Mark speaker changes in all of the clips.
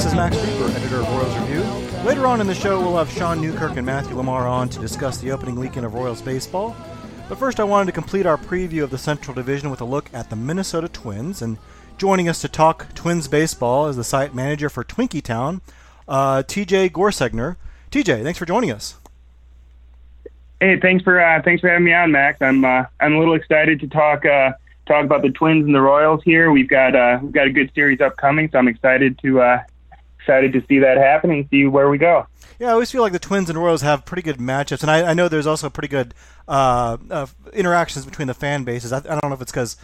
Speaker 1: This is Max Rieper, editor of Royals Review. Later on in the show, we'll have Sean Newkirk and Matthew Lamar on to discuss the opening weekend of Royals baseball. But first, I wanted to complete our preview of the Central Division with a look at the Minnesota Twins. And joining us to talk Twins baseball is the site manager for Twinkie Town, uh, TJ Gorsegner. TJ, thanks for joining us.
Speaker 2: Hey, thanks for uh, thanks for having me on, Max. I'm uh, I'm a little excited to talk uh, talk about the Twins and the Royals here. We've got uh, we've got a good series upcoming, so I'm excited to uh, excited to see that happen and see where we go.
Speaker 1: Yeah, I always feel like the Twins and Royals have pretty good matchups, and I, I know there's also pretty good uh, uh, interactions between the fan bases. I, I don't know if it's because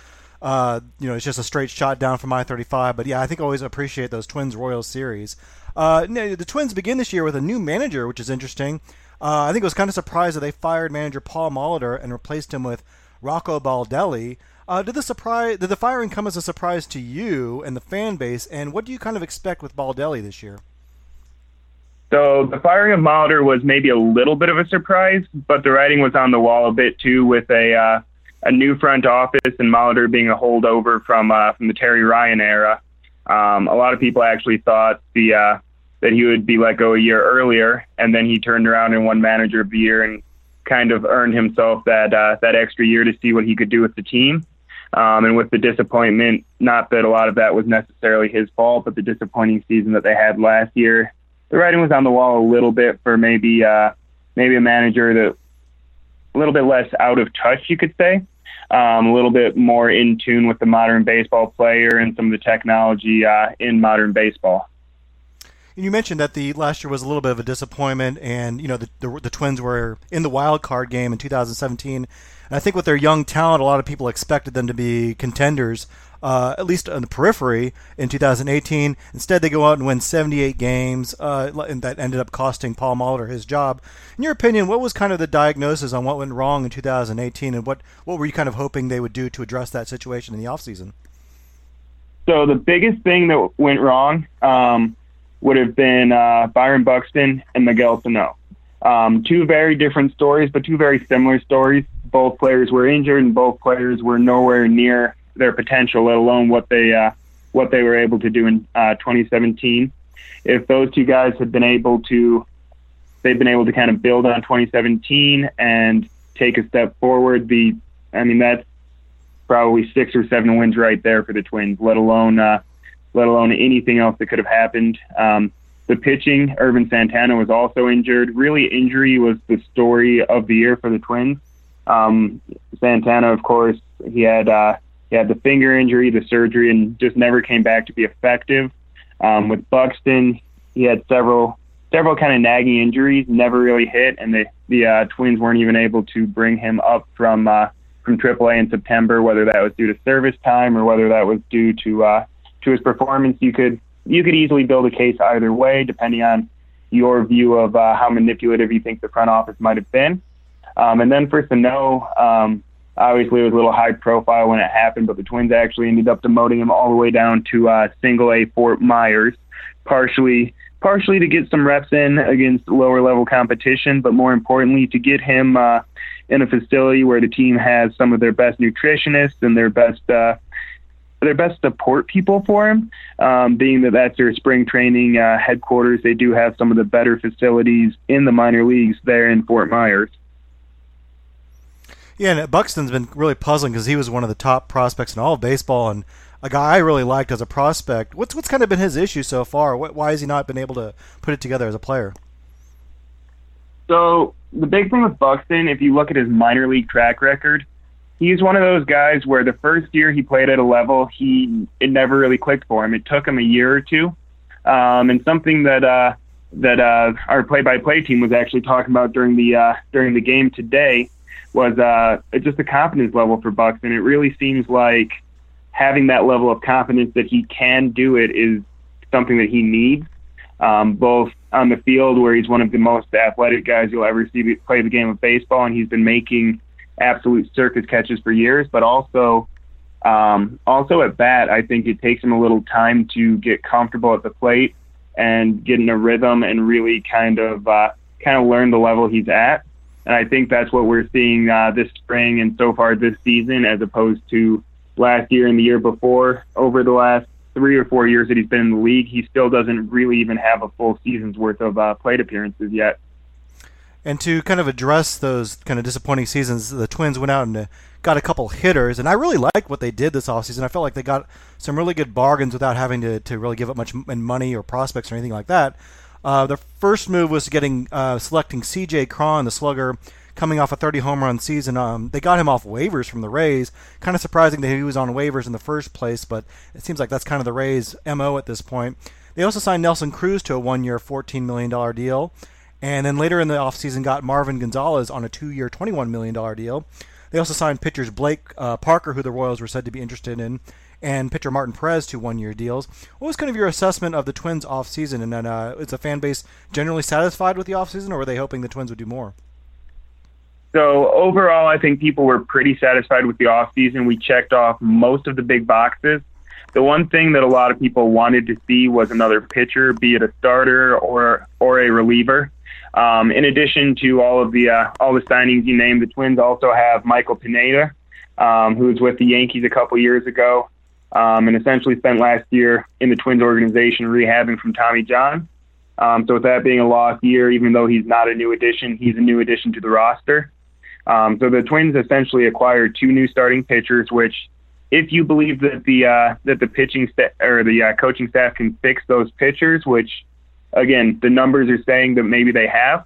Speaker 1: uh, you know it's just a straight shot down from I-35, but yeah, I think I always appreciate those Twins Royals series. Uh, the Twins begin this year with a new manager, which is interesting. Uh, I think it was kind of surprised that they fired manager Paul Molitor and replaced him with Rocco Baldelli. Uh, did the surprise did the firing come as a surprise to you and the fan base? And what do you kind of expect with Baldelli this year?
Speaker 2: So the firing of Molitor was maybe a little bit of a surprise, but the writing was on the wall a bit too, with a uh, a new front office and Molitor being a holdover from uh, from the Terry Ryan era. Um, a lot of people actually thought the uh, that he would be let go a year earlier, and then he turned around and won Manager of the Year and kind of earned himself that uh, that extra year to see what he could do with the team. Um, and with the disappointment, not that a lot of that was necessarily his fault, but the disappointing season that they had last year, the writing was on the wall a little bit for maybe uh, maybe a manager that a little bit less out of touch, you could say, um, a little bit more in tune with the modern baseball player and some of the technology uh, in modern baseball.
Speaker 1: And you mentioned that the last year was a little bit of a disappointment, and you know the, the, the Twins were in the wild card game in 2017. And I think with their young talent, a lot of people expected them to be contenders, uh, at least on the periphery in 2018. Instead, they go out and win 78 games, uh, and that ended up costing Paul Molitor his job. In your opinion, what was kind of the diagnosis on what went wrong in 2018, and what what were you kind of hoping they would do to address that situation in the offseason?
Speaker 2: So the biggest thing that went wrong. Um, would have been uh, Byron Buxton and Miguel Sano. Um, two very different stories, but two very similar stories. Both players were injured, and both players were nowhere near their potential, let alone what they uh, what they were able to do in uh, 2017. If those two guys had been able to, they've been able to kind of build on 2017 and take a step forward. The, I mean, that's probably six or seven wins right there for the Twins, let alone uh, let alone anything else that could have happened. Um, the pitching, Ervin Santana was also injured. Really, injury was the story of the year for the Twins. Um, Santana, of course, he had uh, he had the finger injury, the surgery, and just never came back to be effective. Um, with Buxton, he had several several kind of nagging injuries, never really hit, and the the uh, Twins weren't even able to bring him up from uh, from AAA in September, whether that was due to service time or whether that was due to uh, to his performance, you could you could easily build a case either way, depending on your view of uh, how manipulative you think the front office might have been. Um, and then for Sano, um, obviously it was a little high profile when it happened, but the Twins actually ended up demoting him all the way down to uh, single A Fort Myers, partially partially to get some reps in against lower level competition, but more importantly to get him uh, in a facility where the team has some of their best nutritionists and their best uh, their best support people for him, um, being that that's their spring training uh, headquarters. They do have some of the better facilities in the minor leagues there in Fort Myers.
Speaker 1: Yeah, and Buxton's been really puzzling because he was one of the top prospects in all of baseball and a guy I really liked as a prospect. What's what's kind of been his issue so far? What, why has he not been able to put it together as a player?
Speaker 2: So the big thing with Buxton, if you look at his minor league track record, he's one of those guys where the first year he played at a level, he it never really clicked for him. It took him a year or two, um, and something that uh, that uh, our play-by-play team was actually talking about during the uh, during the game today was uh, just a confidence level for Buxton. It really seems like having that level of confidence that he can do it is something that he needs, um, both on the field where he's one of the most athletic guys you'll ever see play the game of baseball, and he's been making absolute circus catches for years, but also um, also at bat, I think it takes him a little time to get comfortable at the plate and get in a rhythm and really kind of uh, kind of learn the level he's at. And I think that's what we're seeing uh, this spring and so far this season, as opposed to last year and the year before. Over the last three or four years that he's been in the league, he still doesn't really even have a full season's worth of uh, plate appearances yet.
Speaker 1: And to kind of address those kind of disappointing seasons, the Twins went out and uh, got a couple hitters, and I really like what they did this offseason. I felt like they got some really good bargains without having to, to really give up much in money or prospects or anything like that. Uh, the first move was getting uh, selecting C.J. Cron, the slugger, coming off a 30 home run season. Um, they got him off waivers from the Rays. Kind of surprising that he was on waivers in the first place, but it seems like that's kind of the Rays' mo at this point. They also signed Nelson Cruz to a one-year, $14 million deal. And then later in the offseason got Marwin Gonzalez on a two-year, $21 million deal. They also signed pitchers Blake uh, Parker, who the Royals were said to be interested in, and pitcher Martin Perez to one-year deals. What was kind of your assessment of the Twins offseason? And then, uh, is the fan base generally satisfied with the offseason, or were they hoping the Twins would do more?
Speaker 2: So overall, I think people were pretty satisfied with the offseason. We checked off most of the big boxes. The one thing that a lot of people wanted to see was another pitcher, be it a starter or or a reliever. Um, in addition to all of the uh, all the signings you named, the Twins also have Michael Pineda, um, who was with the Yankees a couple years ago, um, and essentially spent last year in the Twins organization rehabbing from Tommy John. Um, so with that being a lost year, even though he's not a new addition, he's a new addition to the roster. Um, so the Twins essentially acquired two new starting pitchers, which, if you believe that the uh, that the pitching sta- or the uh, coaching staff can fix those pitchers, which again, the numbers are saying that maybe they have.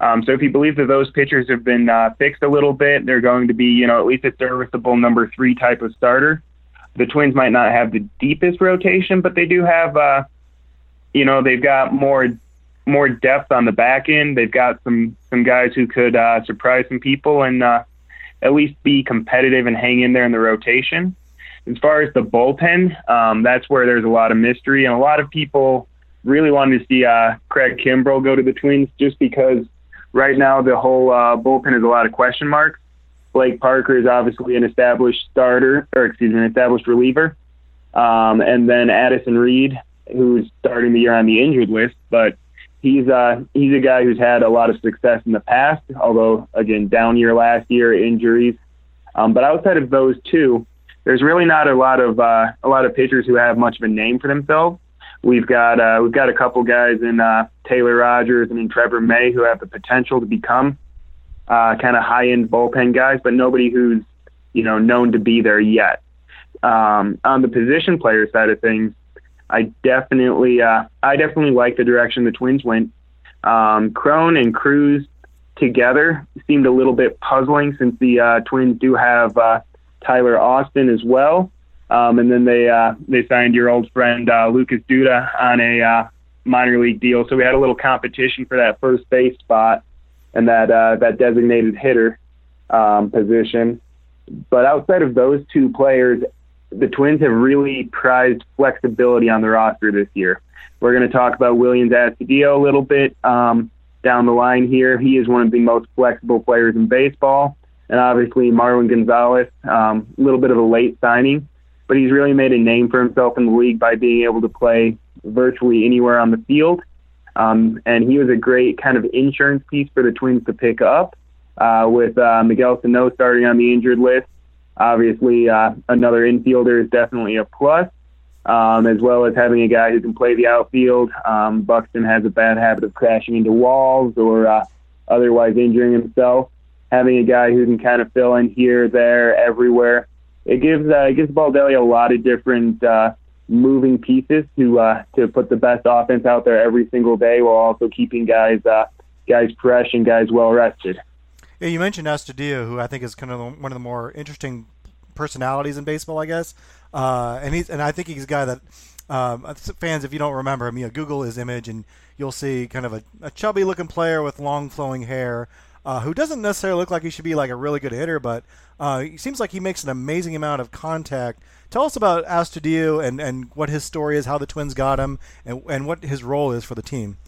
Speaker 2: Um, so if you believe that those pitchers have been uh, fixed a little bit, they're going to be, you know, at least a serviceable number three type of starter. The Twins might not have the deepest rotation, but they do have, uh, you know, they've got more more depth on the back end. They've got some some guys who could uh, surprise some people and uh, at least be competitive and hang in there in the rotation. As far as the bullpen, um, that's where there's a lot of mystery and a lot of people really wanted to see uh, Craig Kimbrel go to the Twins just because right now the whole uh, bullpen is a lot of question marks. Blake Parker is obviously an established starter, or excuse me, an established reliever. Um, and then Addison Reed, who's starting the year on the injured list, but he's uh, he's a guy who's had a lot of success in the past, although again down year last year, injuries. Um, but outside of those two, there's really not a lot of uh, a lot of pitchers who have much of a name for themselves. We've got uh, we've got a couple guys in uh, Taylor Rogers and in Trevor May who have the potential to become uh, kind of high end bullpen guys, but nobody who's you know known to be there yet. Um, on the position player side of things, I definitely uh, I definitely like the direction the Twins went. Um, Cron and Cruz together seemed a little bit puzzling since the uh, Twins do have uh, Tyler Austin as well. Um, and then they uh, they signed your old friend uh, Lucas Duda on a uh, minor league deal. So we had a little competition for that first base spot and that uh, that designated hitter um, position. But outside of those two players, the Twins have really prized flexibility on the roster this year. We're going to talk about Williams Astudillo a little bit um, down the line here. He is one of the most flexible players in baseball. And obviously, Marwin Gonzalez, um, a little bit of a late signing but he's really made a name for himself in the league by being able to play virtually anywhere on the field. Um, and he was a great kind of insurance piece for the Twins to pick up uh, with uh, Miguel Sano starting on the injured list. Obviously, uh, another infielder is definitely a plus, um, as well as having a guy who can play the outfield. Um, Buxton has a bad habit of crashing into walls or uh, otherwise injuring himself. Having a guy who can kind of fill in here, there, everywhere it gives uh, it gives Baldelli a lot of different uh, moving pieces to uh, to put the best offense out there every single day, while also keeping guys uh, guys fresh and guys well rested.
Speaker 1: Yeah, you mentioned Astudillo, who I think is kind of one of the more interesting personalities in baseball, I guess. Uh, and he's and I think he's a guy that um, fans, if you don't remember him, you know, Google his image and you'll see kind of a, a chubby looking player with long flowing hair uh, who doesn't necessarily look like he should be like a really good hitter, but uh, he seems like he makes an amazing amount of contact. Tell us about Astudillo and, and what his story is, how the Twins got him, and, and what his role is for the team.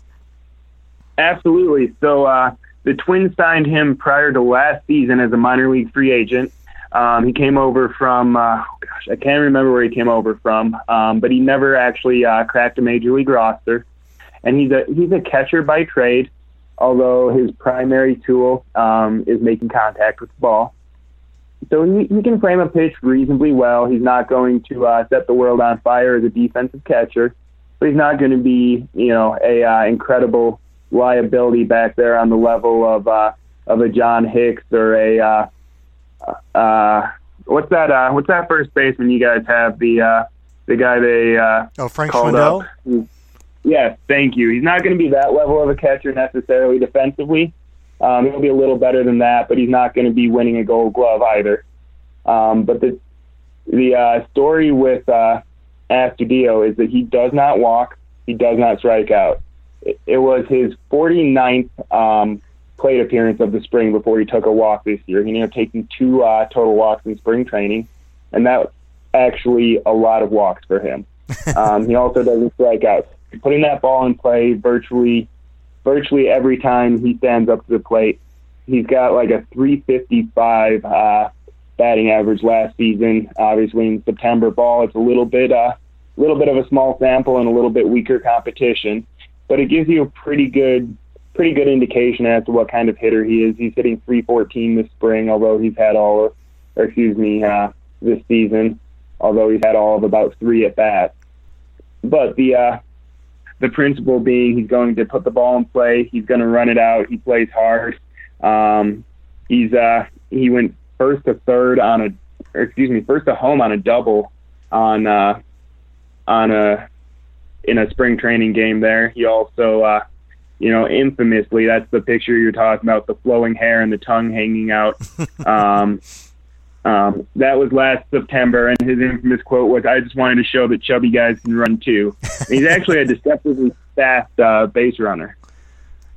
Speaker 2: Absolutely. So uh, the Twins signed him prior to last season as a minor league free agent. Um, he came over from, uh, gosh, I can't remember where he came over from, um, but he never actually uh, cracked a major league roster. And he's a he's a catcher by trade although his primary tool um, is making contact with the ball. so he, he can frame a pitch reasonably well. He's not going to uh, set the world on fire as a defensive catcher, but he's not going to be, you know, a uh, incredible liability back there on the level of uh, of a John Hicks or a uh, uh, what's that? Uh, what's that first baseman you guys have? The uh, the guy they uh,
Speaker 1: oh Frank Schwindel.
Speaker 2: Yes, thank you. He's not going to be that level of a catcher necessarily defensively. Um, he'll be a little better than that, but he's not going to be winning a Gold Glove either. Um, but the the uh, story with uh, Astudillo is that he does not walk, he does not strike out. It, it was his 49th um, plate appearance of the spring before he took a walk this year. He ended up taking two uh, total walks in spring training, and that actually a lot of walks for him. um, he also doesn't strike out. Putting that ball in play virtually virtually every time he stands up to the plate. He's got like a 355 uh, batting average last season. Obviously, in September ball, it's a little bit a uh, little bit of a small sample and a little bit weaker competition, but it gives you a pretty good pretty good indication as to what kind of hitter he is. He's hitting 314 this spring, although he's had all, of, or excuse me, uh, this season, although he's had all of about three at bats. But the uh, the principle being he's going to put the ball in play, he's going to run it out, he plays hard. Um, he's uh, he went first to third on a, or excuse me, first to home on a double on uh, on a in a spring training game. There, he also, uh, you know, infamously, that's the picture you're talking about, the flowing hair and the tongue hanging out. Um, um, that was last September, and his infamous quote was, "I just wanted to show that chubby guys can run too." And he's actually a deceptively fast uh, base runner.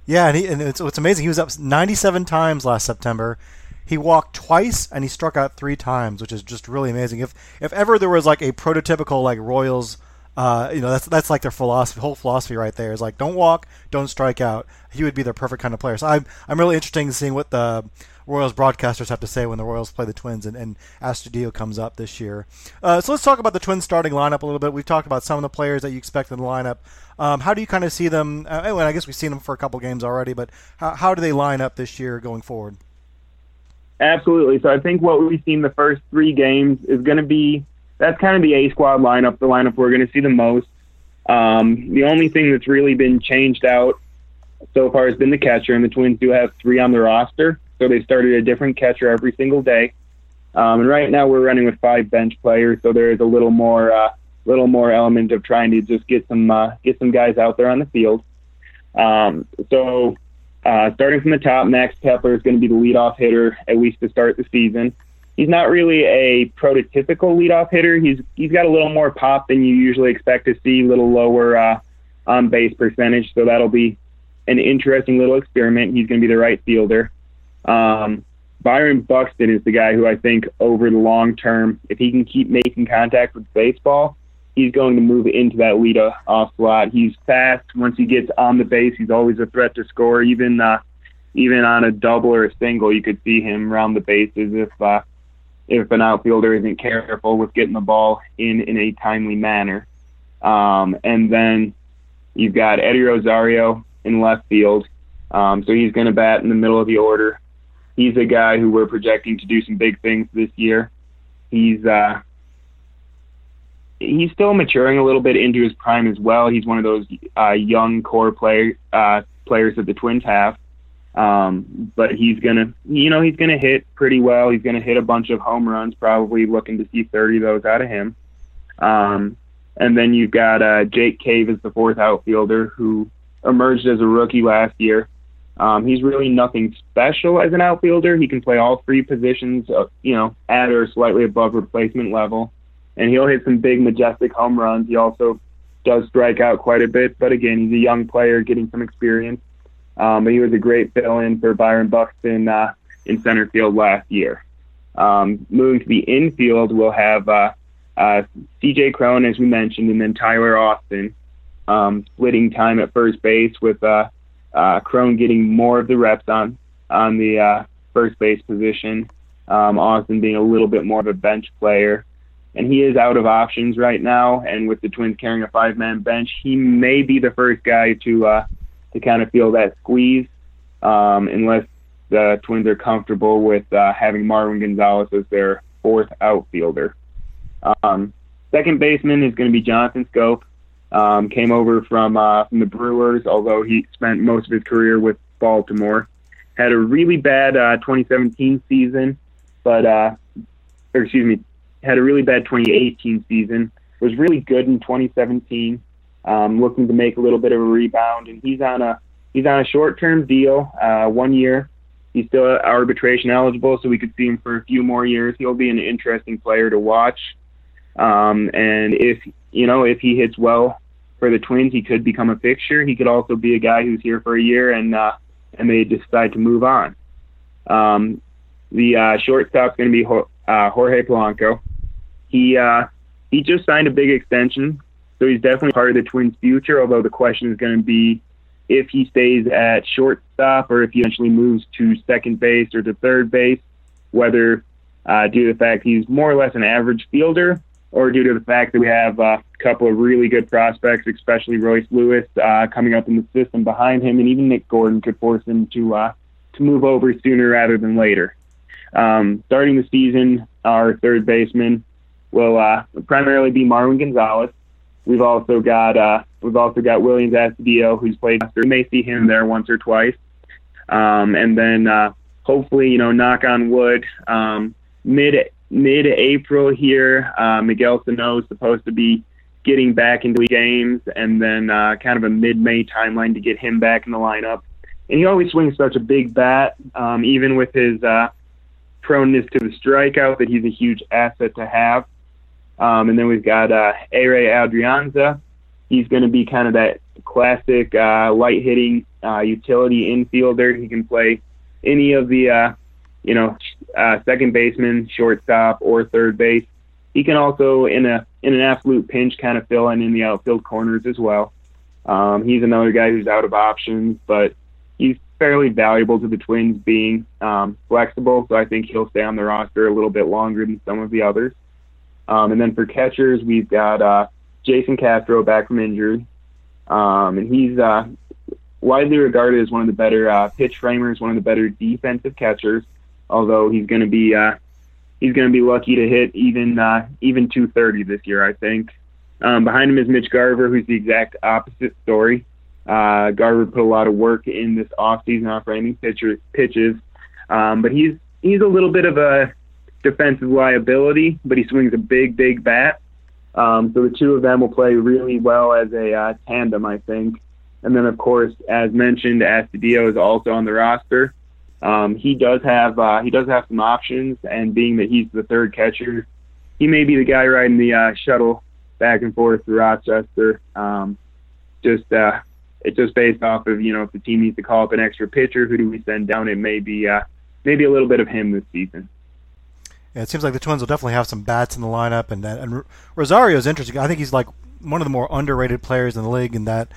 Speaker 1: Yeah, and, he, and it's, it's amazing. He was up 97 times last September. He walked twice and he struck out three times, which is just really amazing. If if ever there was like a prototypical like Royals, uh, you know, that's that's like their philosophy, whole philosophy right there is like don't walk, don't strike out. He would be the perfect kind of player. So I'm I'm really interested in seeing what the Royals broadcasters have to say when the Royals play the Twins and, and Astudillo comes up this year. Uh, so let's talk about the Twins starting lineup a little bit. We've talked about some of the players that you expect in the lineup. Um, how do you kind of see them? Uh, well, I guess we've seen them for a couple games already, but how, how do they line up this year going forward?
Speaker 2: Absolutely. So I think what we've seen the first three games is going to be that's kind of the A squad lineup, the lineup we're going to see the most. Um, the only thing that's really been changed out so far has been the catcher, and the Twins do have three on the roster. So they started a different catcher every single day. Um, and right now we're running with five bench players, so there is a little more, uh, little more element of trying to just get some, uh, get some guys out there on the field. Um, so uh, starting from the top, Max Kepler is going to be the leadoff hitter at least to start the season. He's not really a prototypical leadoff hitter. He's he's got a little more pop than you usually expect to see, a little lower uh, on base percentage. So that'll be an interesting little experiment. He's going to be the right fielder. Um, Byron Buxton is the guy who I think over the long term, if he can keep making contact with baseball, he's going to move into that lead off slot. He's fast. Once he gets on the base, he's always a threat to score. Even uh, even on a double or a single, you could see him round the bases if uh, if an outfielder isn't careful with getting the ball in in a timely manner. Um, and then you've got Eddie Rosario in left field. Um, so he's going to bat in the middle of the order he's a guy who we're projecting to do some big things this year. He's uh, he's still maturing a little bit into his prime as well. He's one of those uh, young core player uh, players that the Twins have. Um, but he's gonna, you know, he's gonna hit pretty well. He's gonna hit a bunch of home runs, probably looking to see 30 of those out of him. Um, and then you've got uh, Jake Cave as the fourth outfielder who emerged as a rookie last year. Um, he's really nothing special as an outfielder. He can play all three positions, uh, you know, at or slightly above replacement level, and he'll hit some big, majestic home runs. He also does strike out quite a bit, but again, he's a young player getting some experience. Um, but he was a great fill-in for Byron Buxton uh, in center field last year. Um, moving to the infield, we'll have uh, uh, C.J. Cron, as we mentioned, and then Tyler Austin um, splitting time at first base with uh, uh, Cron getting more of the reps on on the uh, first base position. Um, Austin being a little bit more of a bench player, and he is out of options right now. And with the Twins carrying a five-man bench, he may be the first guy to uh, to kind of feel that squeeze, um, unless the Twins are comfortable with uh, having Marwin Gonzalez as their fourth outfielder. Um, second baseman is going to be Jonathan Schoop. Um, came over from uh, from the Brewers, although he spent most of his career with Baltimore. Had a really bad uh, 2017 season, but uh, or excuse me, had a really bad 2018 season. Was really good in 2017. Um, looking to make a little bit of a rebound, and he's on a he's on a short-term deal, uh, one year. He's still arbitration eligible, so we could see him for a few more years. He'll be an interesting player to watch. Um, and if you know if he hits well for the Twins, he could become a fixture. He could also be a guy who's here for a year and uh, and they decide to move on. Um, the uh, shortstop's going to be uh, Jorge Polanco. He uh, he just signed a big extension, so he's definitely part of the Twins' future. Although the question is going to be if he stays at shortstop or if he eventually moves to second base or to third base, whether uh, due to the fact he's more or less an average fielder or due to the fact that we have uh, couple of really good prospects, especially Royce Lewis uh, coming up in the system behind him, and even Nick Gordon could force him to uh, to move over sooner rather than later. Um, starting the season, our third baseman will uh, primarily be Marwin Gonzalez. We've also got uh, we've also got Williams Astudillo, who's played. You may see him there once or twice, um, and then uh, hopefully, you know, knock on wood, um, mid mid April here, uh, Miguel Sano is supposed to be getting back into games, and then uh, kind of a mid May timeline to get him back in the lineup. And he always swings such a big bat, um, even with his uh, proneness to the strikeout, that he's a huge asset to have. Um, and then we've got uh, Ehire Adrianza. He's going to be kind of that classic uh, light hitting uh, utility infielder. He can play any of the, uh, you know, uh, second baseman, shortstop, or third base. He can also, in a in an absolute pinch, kind of fill in in the outfield corners as well. Um, he's another guy who's out of options, but he's fairly valuable to the Twins, being um, flexible. So I think he'll stay on the roster a little bit longer than some of the others. Um, and then for catchers, we've got uh, Jason Castro back from injury. Um, and he's uh, widely regarded as one of the better uh, pitch framers, one of the better defensive catchers. Although he's going to be uh, he's going to be lucky to hit even uh, even 230 this year, I think. Um, behind him is Mitch Garver, who's the exact opposite story. Uh, Garver put a lot of work in this offseason off framing pitcher, pitches, um, but he's he's a little bit of a defensive liability, but he swings a big, big bat. Um, so the two of them will play really well as a uh, tandem, I think. And then, of course, as mentioned, Astudillo is also on the roster. Um, he does have uh, he does have some options, and being that he's the third catcher, he may be the guy riding the uh, shuttle back and forth to Rochester. Um, just uh, it's just based off of you know if the team needs to call up an extra pitcher, who do we send down? It may be uh, maybe a little bit of him this season.
Speaker 1: Yeah, it seems like the Twins will definitely have some bats in the lineup, and and Rosario is interesting. I think he's like one of the more underrated players in the league in that,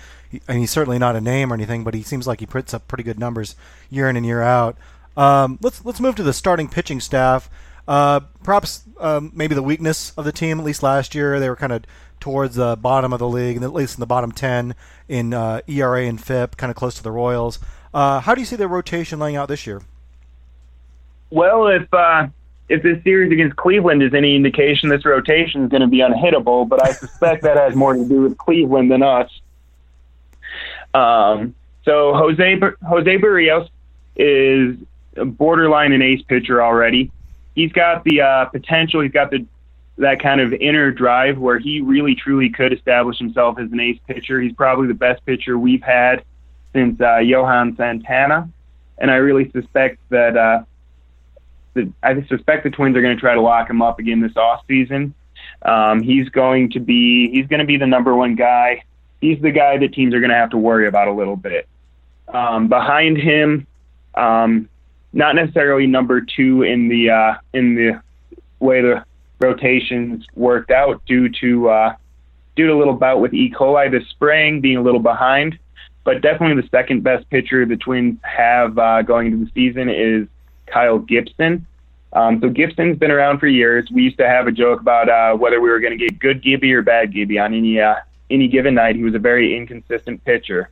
Speaker 1: and he's certainly not a name or anything, but he seems like he puts up pretty good numbers year in and year out. Um, let's let's move to the starting pitching staff. Uh, perhaps um, maybe the weakness of the team, at least last year, they were kind of towards the bottom of the league, and at least in the bottom ten in uh, ERA and FIP, kind of close to the Royals. Uh, how do you see the rotation laying out this year?
Speaker 2: Well, if uh, if this series against Cleveland is any indication, this rotation is going to be unhittable. But I suspect that has more to do with Cleveland than us. Um, so Jose Jose Berrios is borderline an ace pitcher already. He's got the uh, potential. He's got the that kind of inner drive where he really truly could establish himself as an ace pitcher. He's probably the best pitcher we've had since uh, Johan Santana, and I really suspect that uh, the, I suspect the Twins are going to try to lock him up again this off season. Um, he's going to be he's going to be the number one guy. He's the guy that teams are going to have to worry about a little bit. Um, behind him, um, not necessarily number two in the uh, in the way the rotations worked out due to uh, due to a little bout with E. coli this spring, being a little behind. But definitely the second best pitcher the Twins have uh, going into the season is Kyle Gibson. Um, so Gibson's been around for years. We used to have a joke about uh, whether we were going to get good Gibby or bad Gibby on any uh, any given night. He was a very inconsistent pitcher.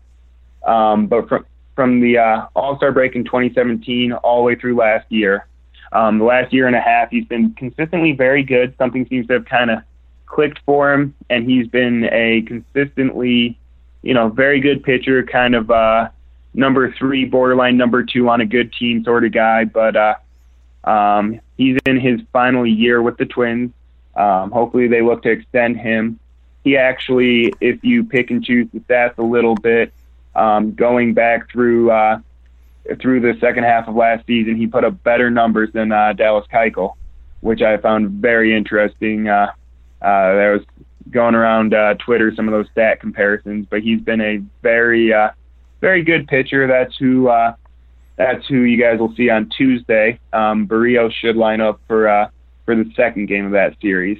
Speaker 2: Um, but from from the uh, All Star break in 2017 all the way through last year. Um, the last year and a half, he's been consistently very good. Something seems to have kind of clicked for him, and he's been a consistently, you know, very good pitcher, kind of uh, number three, borderline number two on a good team sort of guy. But uh, um, he's in his final year with the Twins. Um, hopefully, they look to extend him. He actually, if you pick and choose the stats a little bit, um, going back through uh, through the second half of last season, he put up better numbers than uh, Dallas Keuchel, which I found very interesting. Uh, uh, there was going around uh, Twitter some of those stat comparisons, but he's been a very uh, very good pitcher. That's who uh, that's who you guys will see on Tuesday. Um, Berrios should line up for uh, for the second game of that series.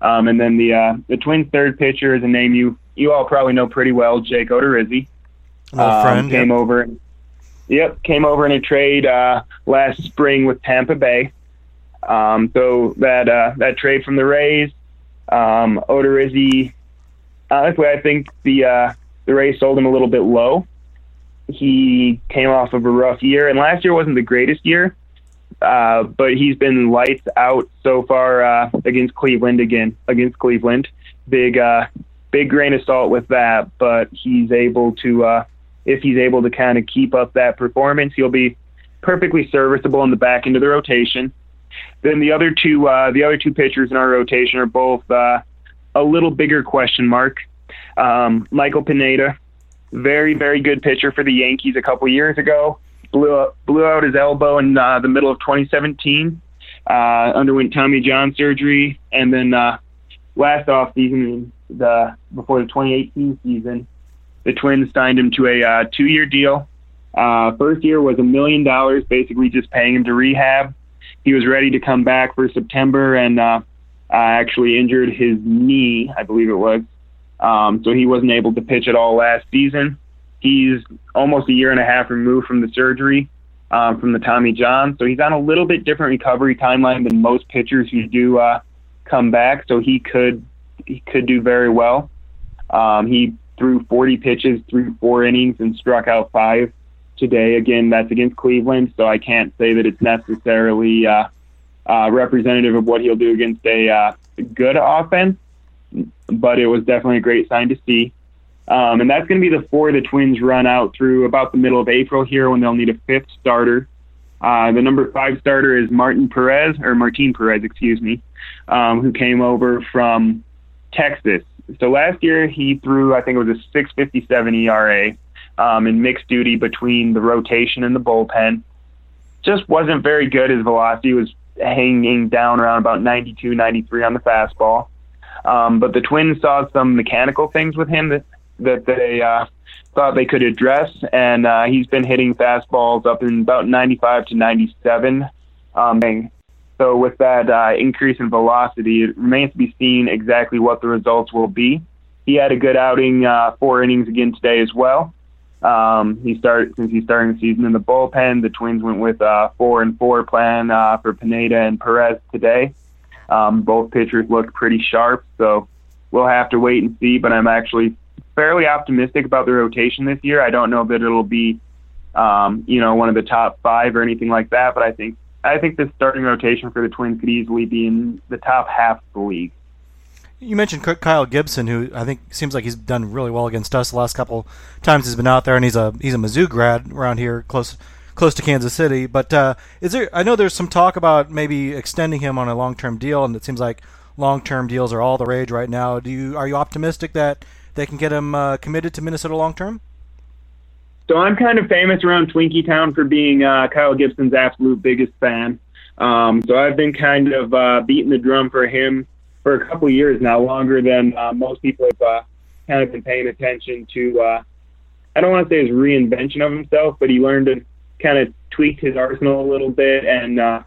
Speaker 2: Um, and then the uh, the Twins' third pitcher is a name you you all probably know pretty well, Jake Odorizzi.
Speaker 1: Um, friend
Speaker 2: came
Speaker 1: yep.
Speaker 2: over. Yep, came over in a trade uh, last spring with Tampa Bay. Um, so that uh, that trade from the Rays, um, Odorizzi. Honestly, I think the uh, the Rays sold him a little bit low. He came off of a rough year, and last year wasn't the greatest year. Uh, but he's been lights out so far uh, against Cleveland again. Against Cleveland, big uh, big grain of salt with that. But he's able to, uh, if he's able to kind of keep up that performance, he'll be perfectly serviceable in the back end of the rotation. Then the other two, uh, the other two pitchers in our rotation are both uh, a little bigger question mark. Um, Michael Pineda, very very good pitcher for the Yankees a couple years ago blew up, blew out his elbow in uh, the middle of 2017. Uh, underwent Tommy John surgery, and then uh, last off season, the before the 2018 season, the Twins signed him to a uh, two-year deal. Uh, first year was a million dollars, basically just paying him to rehab. He was ready to come back for September, and uh, uh, actually injured his knee, I believe it was. Um, so he wasn't able to pitch at all last season. He's almost a year and a half removed from the surgery um, from the Tommy John, so he's on a little bit different recovery timeline than most pitchers who do uh, come back. So he could he could do very well. Um, he threw 40 pitches, threw four innings, and struck out five today. Again, that's against Cleveland, so I can't say that it's necessarily uh, uh, representative of what he'll do against a uh, good offense. But it was definitely a great sign to see. Um, and that's going to be the four the Twins run out through about the middle of April here when they'll need a fifth starter. Uh, the number five starter is Martin Perez, or Martin Perez, excuse me, um, who came over from Texas. So last year he threw, I think it was a 657 ERA um, in mixed duty between the rotation and the bullpen. Just wasn't very good. His velocity was hanging down around about 92, 93 on the fastball. Um, but the Twins saw some mechanical things with him that that they uh, thought they could address, and uh, he's been hitting fastballs up in about 95 to 97. Um, so with that uh, increase in velocity, it remains to be seen exactly what the results will be. He had a good outing, uh, four innings again today as well. Um, he started since he's starting the season in the bullpen. The Twins went with a four and four plan uh, for Pineda and Perez today. Um, both pitchers look pretty sharp, so we'll have to wait and see. But I'm actually fairly optimistic about the rotation this year. I don't know that it'll be, um, you know, one of the top five or anything like that, but I think I think the starting rotation for the Twins could easily be in the top half of the league.
Speaker 1: You mentioned Kyle Gibson, who I think seems like he's done really well against us the last couple times he's been out there, and he's a he's a Mizzou grad around here, close close to Kansas City. But uh, is there? I know there's some talk about maybe extending him on a long term deal, and it seems like long term deals are all the rage right now. Do you are you optimistic that they can get him uh, committed to Minnesota long term?
Speaker 2: So I'm kind of famous around Twinkie Town for being uh, Kyle Gibson's absolute biggest fan. Um, so I've been kind of uh, beating the drum for him for a couple years now, longer than uh, most people have uh, kind of been paying attention to. Uh, I don't want to say his reinvention of himself, but he learned to kind of tweaked his arsenal a little bit and, uh,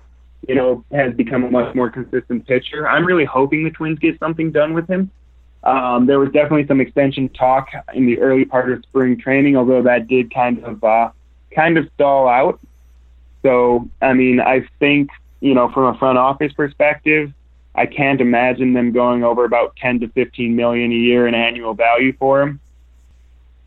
Speaker 2: you know, has become a much more consistent pitcher. I'm really hoping the Twins get something done with him. Um, there was definitely some extension talk in the early part of spring training, although that did kind of uh, kind of stall out. So, I mean, I think you know, from a front office perspective, I can't imagine them going over about 10 to 15 million a year in annual value for him,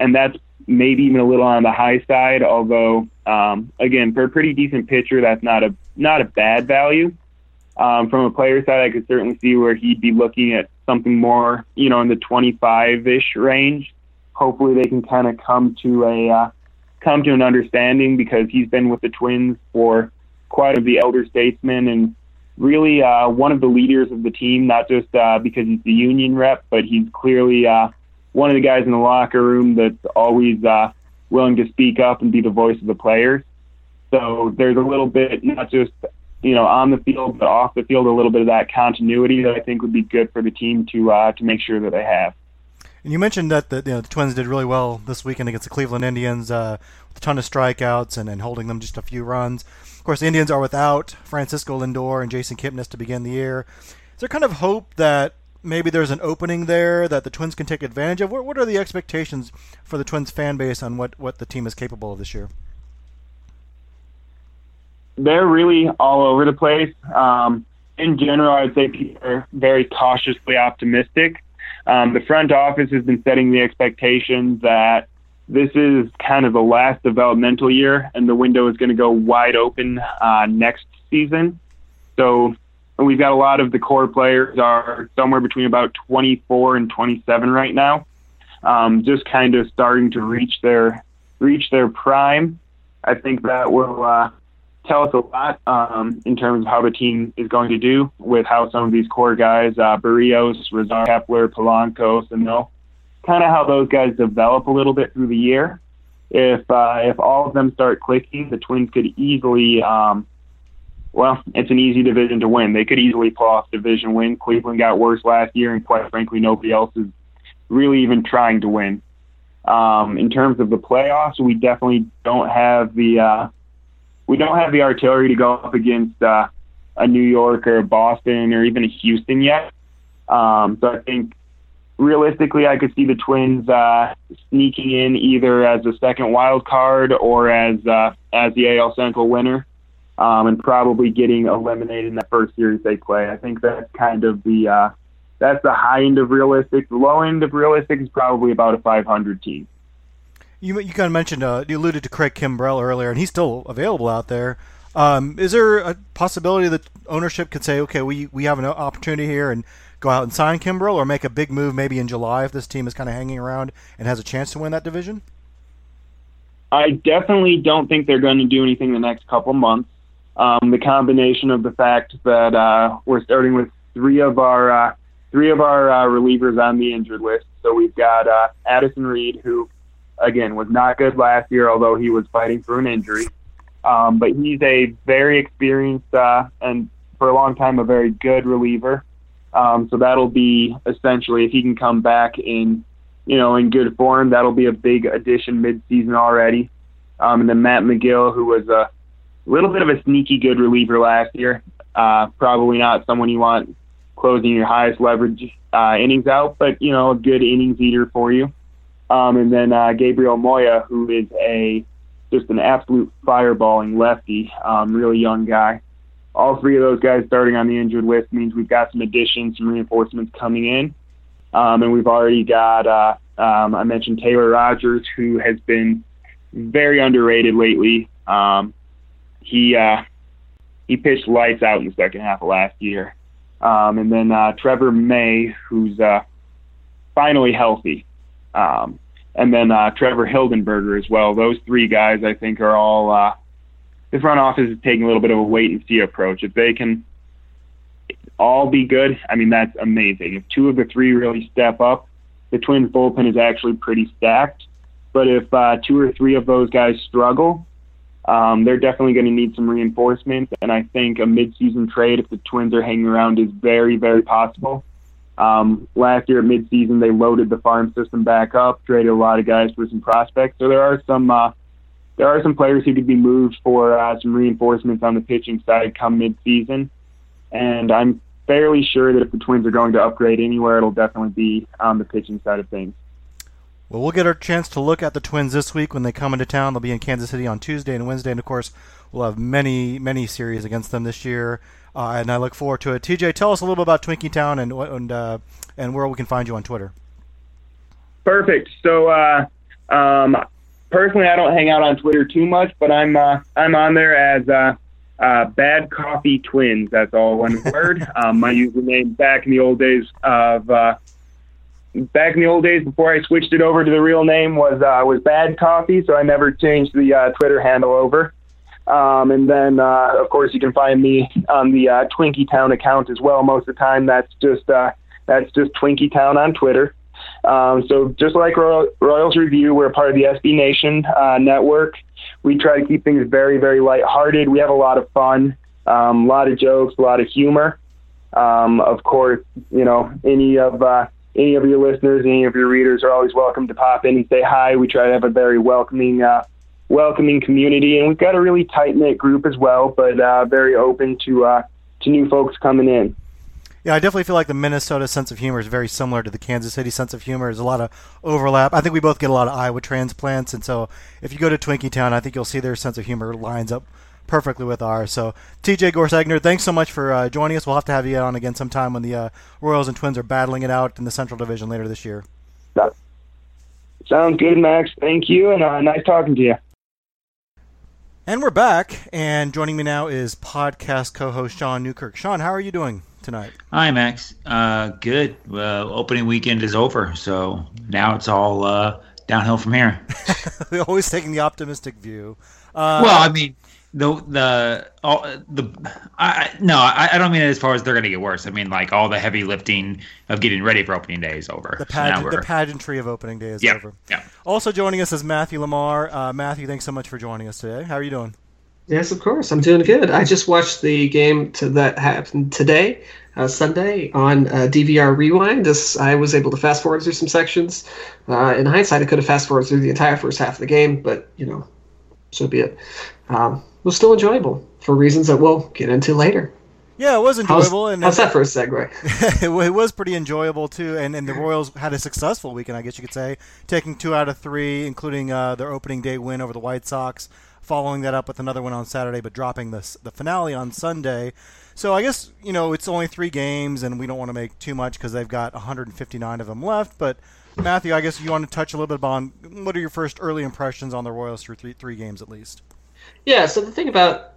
Speaker 2: and that's maybe even a little on the high side. Although, um, again, for a pretty decent pitcher, that's not a not a bad value. Um, from a player side, I could certainly see where he'd be looking at something more, you know, in the 25-ish range. Hopefully, they can kind of come to a uh, come to an understanding because he's been with the Twins for quite a the elder statesman and really uh, one of the leaders of the team. Not just uh, because he's the union rep, but he's clearly uh, one of the guys in the locker room that's always uh, willing to speak up and be the voice of the players. So there's a little bit, not just you know on the field, but off the field, a little bit of that continuity that I think would be good for the team to uh, to make sure that they have.
Speaker 1: And you mentioned that the, you know, the Twins did really well this weekend against the Cleveland Indians uh, with a ton of strikeouts and, and holding them just a few runs. Of course, the Indians are without Francisco Lindor and Jason Kipnis to begin the year. Is there kind of hope that maybe there's an opening there that the Twins can take advantage of? What, what are the expectations for the Twins fan base on what, what the team is capable of this year?
Speaker 2: They're really all over the place. Um, in general, I'd say people are very cautiously optimistic. Um, the front office has been setting the expectation that this is kind of the last developmental year, and the window is going to go wide open uh, next season. So we've got a lot of the core players are somewhere between about 24 and 27 right now, um, just kind of starting to reach their reach their prime. I think that will uh, tell us a lot um, in terms of how the team is going to do with how some of these core guys, uh, Berrios, Razar, Kepler, Polanco, and they'll kind of how those guys develop a little bit through the year. If uh, if all of them start clicking, the Twins could easily um, well, it's an easy division to win. They could easily pull off division win. Cleveland got worse last year, and quite frankly, nobody else is really even trying to win. Um, in terms of the playoffs, we definitely don't have the uh, we don't have the artillery to go up against uh, a New York or a Boston or even a Houston yet. Um, so I think realistically, I could see the Twins uh, sneaking in either as a second wild card or as uh, as the AL Central winner um, and probably getting eliminated in that first series they play. I think that's kind of the uh, that's the high end of realistic. The low end of realistic is probably about a 500 team.
Speaker 1: You you kind of mentioned uh, you alluded to Craig Kimbrel earlier, and he's still available out there. Um, is there a possibility that ownership could say, okay, we we have an opportunity here and go out and sign Kimbrel, or make a big move maybe in July if this team is kind of hanging around and has a chance to win that division?
Speaker 2: I definitely don't think they're going to do anything the next couple months. Um, the combination of the fact that uh, we're starting with three of our uh, three of our uh, relievers on the injured list. So we've got uh, Addison Reed, who again was not good last year, although he was fighting through an injury. Um, but he's a very experienced uh, and for a long time a very good reliever. Um, so that'll be essentially if he can come back in you know in good form, that'll be a big addition mid-season already. Um, and then Matt Magill, who was a a little bit of a sneaky good reliever last year. Uh, probably not someone you want closing your highest leverage uh, innings out, but you know a good innings eater for you. Um, and then uh, Gabriel Moya, who is a just an absolute fireballing lefty, um, really young guy. All three of those guys starting on the injured list means we've got some additions, some reinforcements coming in, um, and we've already got. Uh, um, I mentioned Taylor Rogers, who has been very underrated lately. Um, he uh, he pitched lights out in the second half of last year. Um, and then uh, Trevor May, who's uh, finally healthy. Um, and then uh, Trevor Hildenberger as well. Those three guys, I think, are all. Uh, the front office is taking a little bit of a wait and see approach. If they can all be good, I mean, that's amazing. If two of the three really step up, the Twins bullpen is actually pretty stacked. But if uh, two or three of those guys struggle, um, they're definitely going to need some reinforcements, and I think a midseason trade, if the Twins are hanging around, is very, very possible. Um, last year at midseason, they loaded the farm system back up, traded a lot of guys for some prospects. So there are some uh, there are some players who could be moved for uh, some reinforcements on the pitching side come midseason, and I'm fairly sure that if the Twins are going to upgrade anywhere, it'll definitely be on the pitching side of things.
Speaker 1: Well, we'll get our chance to look at the Twins this week when they come into town. They'll be in Kansas City on Tuesday and Wednesday, and of course, we'll have many, many series against them this year, uh, and I look forward to it. TJ, tell us a little bit about Twinkie Town and and uh, and where we can find you on Twitter.
Speaker 2: Perfect. So uh, um, personally, I don't hang out on Twitter too much, but I'm uh, I'm on there as uh, uh, Bad Coffee Twins. That's all one word. Um, my username back in the old days of uh, back in the old days before I switched it over to the real name was uh, was Bad Coffee, so I never changed the uh, Twitter handle over. Um, and then, uh, of course, you can find me on the uh, Twinkie Town account as well. Most of the time, that's just uh, that's just Twinkie Town on Twitter. Um, so just like Royal, Royals Review, we're part of the SB Nation uh, network. We try to keep things very, very lighthearted. We have a lot of fun, um, a lot of jokes, a lot of humor. Um, of course, you know any of uh, any of your listeners, any of your readers are always welcome to pop in and say hi. We try to have a very welcoming, uh, welcoming community, and we've got a really tight knit group as well, but uh, very open to uh, to new folks coming in.
Speaker 1: Yeah, I definitely feel like the Minnesota sense of humor is very similar to the Kansas City sense of humor. There's a lot of overlap. I think we both get a lot of Iowa transplants, and so if you go to Twinkie Town, I think you'll see their sense of humor lines up perfectly with ours. So, TJ Gorsegner, thanks so much for uh, joining us. We'll have to have you on again sometime when the uh, Royals and Twins are battling it out in the Central Division later this year.
Speaker 2: Sounds good, Max. Thank you, and uh, nice talking to you.
Speaker 1: And we're back, and joining me now is podcast co-host Sean Newkirk. Sean, how are you doing? tonight?
Speaker 3: Hi, Max. Uh, good. Uh, opening weekend is over, so now it's all uh, downhill from here.
Speaker 1: We're always taking the optimistic view. Uh,
Speaker 3: well, I mean, the the all the I no, I, I don't mean it as far as they're going to get worse. I mean like all the heavy lifting of getting ready for opening day is over.
Speaker 1: The, pageant, so the pageantry of opening day is
Speaker 3: yeah,
Speaker 1: over.
Speaker 3: Yeah.
Speaker 1: Also joining us is Matthew Lamar. Uh, Matthew, thanks so much for joining us today. How are you doing?
Speaker 4: Yes, of course. I'm doing good. I just watched the game to that happened today, uh, Sunday on uh, DVR Rewind. This I was able to fast forward through some sections. Uh, in hindsight, I could have fast forwarded through the entire first half of the game, but you know, so be it. Um, it was still enjoyable for reasons that we'll get into later.
Speaker 1: Yeah, it was enjoyable.
Speaker 4: How's,
Speaker 1: and
Speaker 4: how's that for a segue?
Speaker 1: it was pretty enjoyable too, and, and the Royals had a successful weekend, I guess you could say, taking two out of three, including uh, their opening day win over the White Sox following that up with another one on Saturday, but dropping the the finale on Sunday. So I guess you know it's only three games, and we don't want to make too much because they've got 159 of them left. But Matthew, I guess you want to touch a little bit on what are your first early impressions on the Royals through three three games at least.
Speaker 4: Yeah. So the thing about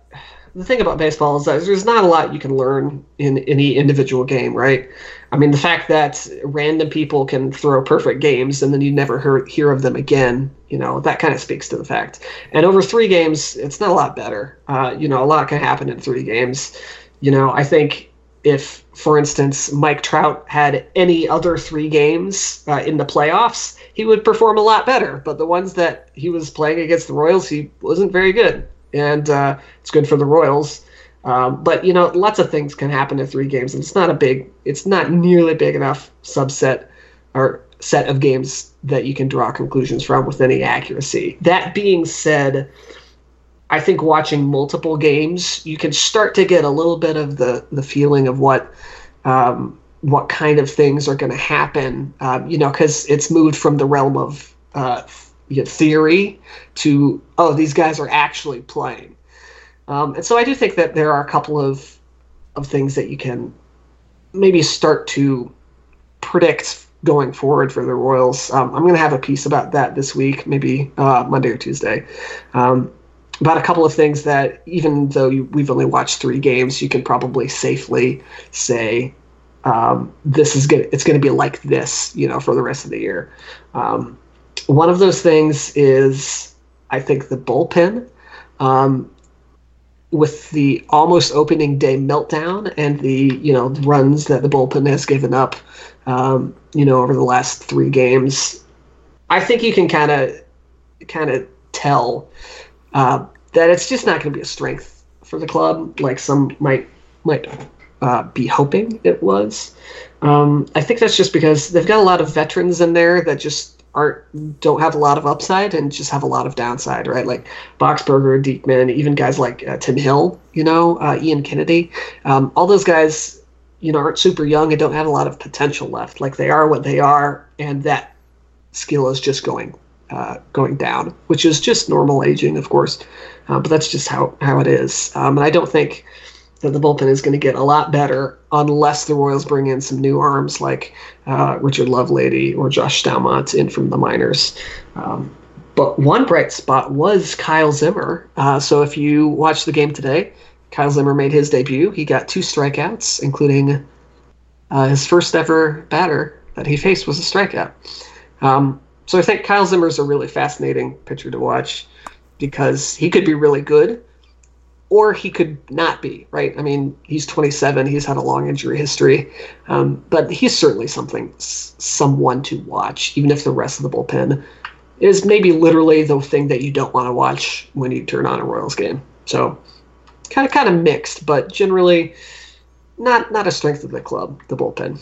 Speaker 4: the thing about baseball is that there's not a lot you can learn in any individual game, right? I mean, the fact that random people can throw perfect games and then you never hear, hear of them again, you know, that kind of speaks to the fact. And over three games, it's not a lot better. Uh, you know, a lot can happen in three games. You know, I think if, for instance, Mike Trout had any other three games uh, in the playoffs, he would perform a lot better. But the ones that he was playing against the Royals, he wasn't very good and uh, it's good for the Royals. Um, but you know, lots of things can happen in three games, and it's not a big, it's not nearly big enough subset or set of games that you can draw conclusions from with any accuracy. That being said, I think watching multiple games, you can start to get a little bit of the the feeling of what. Um, what kind of things are going to happen, um, you know, because it's moved from the realm of uh, theory to oh these guys are actually playing um, and so i do think that there are a couple of of things that you can maybe start to predict going forward for the royals um, i'm going to have a piece about that this week maybe uh, monday or tuesday about a couple of things that even though you, we've only watched three games you can probably safely say um, this is it's going to be like this you know for the rest of the year um, one of those things is, I think, the bullpen. Um, with the almost opening day meltdown and the you know runs that the bullpen has given up, um, you know, over the last three games, I think you can kind of kind of tell uh, that it's just not going to be a strength for the club, like some might might uh, be hoping it was. Um, I think that's just because they've got a lot of veterans in there that just aren't don't have a lot of upside and just have a lot of downside, right? Like Boxberger, Diekman, even guys like uh, Tim Hill, you know, uh, Ian Kennedy, um, all those guys, you know, aren't super young and don't have a lot of potential left. Like they are what they are, and that skill is just going uh, going down, which is just normal aging, of course, uh, but that's just how how it is. Um, and I don't think that the bullpen is going to get a lot better unless the Royals bring in some new arms like uh, Richard Lovelady or Josh Staumont in from the minors. Um, but one bright spot was Kyle Zimmer. Uh, so if you watch the game today, Kyle Zimmer made his debut. He got two strikeouts, including uh, his first ever batter that he faced was a strikeout. Um, so I think Kyle Zimmer is a really fascinating pitcher to watch because he could be really good or he could not be, right? I mean, he's 27, he's had a long injury history, um, but he's certainly something, someone to watch, even if the rest of the bullpen is maybe literally the thing that you don't want to watch when you turn on a Royals game. So, kind of kind of mixed, but generally not not a strength of the club, the bullpen.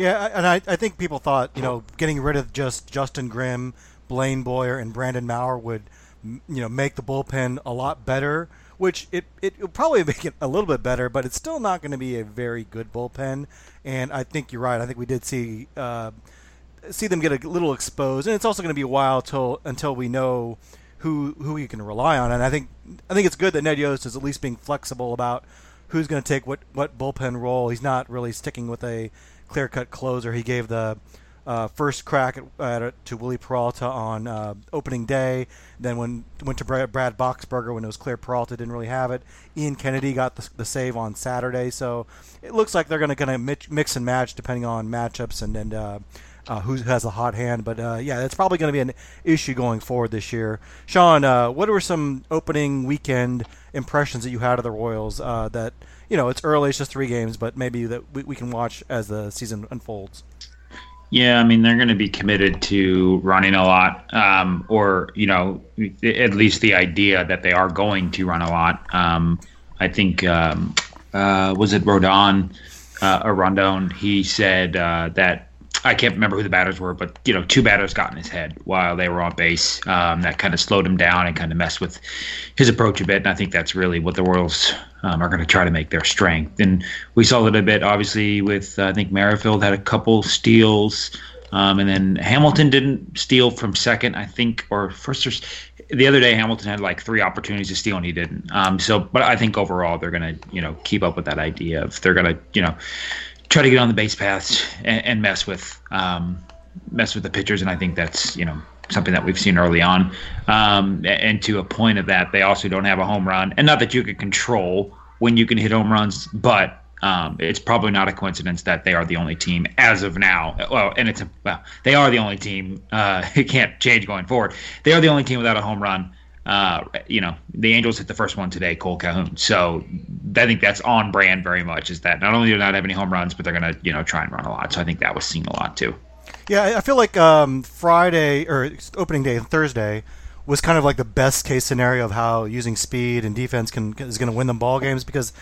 Speaker 1: Yeah, and I, I think people thought you know getting rid of just Justin Grimm, Blaine Boyer, and Brandon Maurer would you know make the bullpen a lot better. Which it it will probably make it a little bit better, but it's still not going to be a very good bullpen. And I think you're right. I think we did see uh, see them get a little exposed, and it's also going to be a while till until we know who who you can rely on. And I think I think it's good that Ned Yost is at least being flexible about who's going to take what what bullpen role. He's not really sticking with a clear cut closer. He gave the uh, first crack at, at, to Wily Peralta on uh, opening day. Then when went to Brad, Brad Boxberger when it was clear Peralta didn't really have it. Ian Kennedy got the, the save on Saturday. So it looks like they're going to kind of mix and match depending on matchups and and uh, uh, who has a hot hand. But uh, yeah, it's probably going to be an issue going forward this year. Sean, uh, what were some opening weekend impressions that you had of the Royals? That you know, it's early, it's just three games, but maybe that we, we can watch as the season unfolds.
Speaker 3: Yeah, I mean they're going to be committed to running a lot, um, or you know, at least the idea that they are going to run a lot. Um, I think um, uh, was it Rodon uh, or Rondon? He said uh, that I can't remember who the batters were, but you know, two batters got in his head while they were on base. Um, that kind of slowed him down and kind of messed with his approach a bit. And I think that's really what the Royals um, are going to try to make their strength. And we saw that a bit, obviously, with uh, I think Merrifield had a couple steals, um, and then Hamilton didn't steal from second, I think, or first. Or, the other day, Hamilton had like three opportunities to steal and he didn't. Um, so, but I think overall they're going to, you know, keep up with that idea of they're going to, you know try to get on the base paths and, and mess with um, mess with the pitchers, and I think that's you know something that we've seen early on. Um, and to a point of that, they also don't have a home run, and not that you can control when you can hit home runs, but um, it's probably not a coincidence that they are the only team as of now. Well, and it's a, well, they are the only team. Uh, it can't change going forward. They are the only team without a home run uh, you know, the Angels hit the first one today, Cole Calhoun. So I think that's on brand very much. Is that not only do they not have any home runs, but they're going to you know try and run a lot. So I think that was seen a lot too.
Speaker 1: Yeah, I feel like um, Friday or opening day and Thursday was kind of like the best case scenario of how using speed and defense can is going to win them ball games because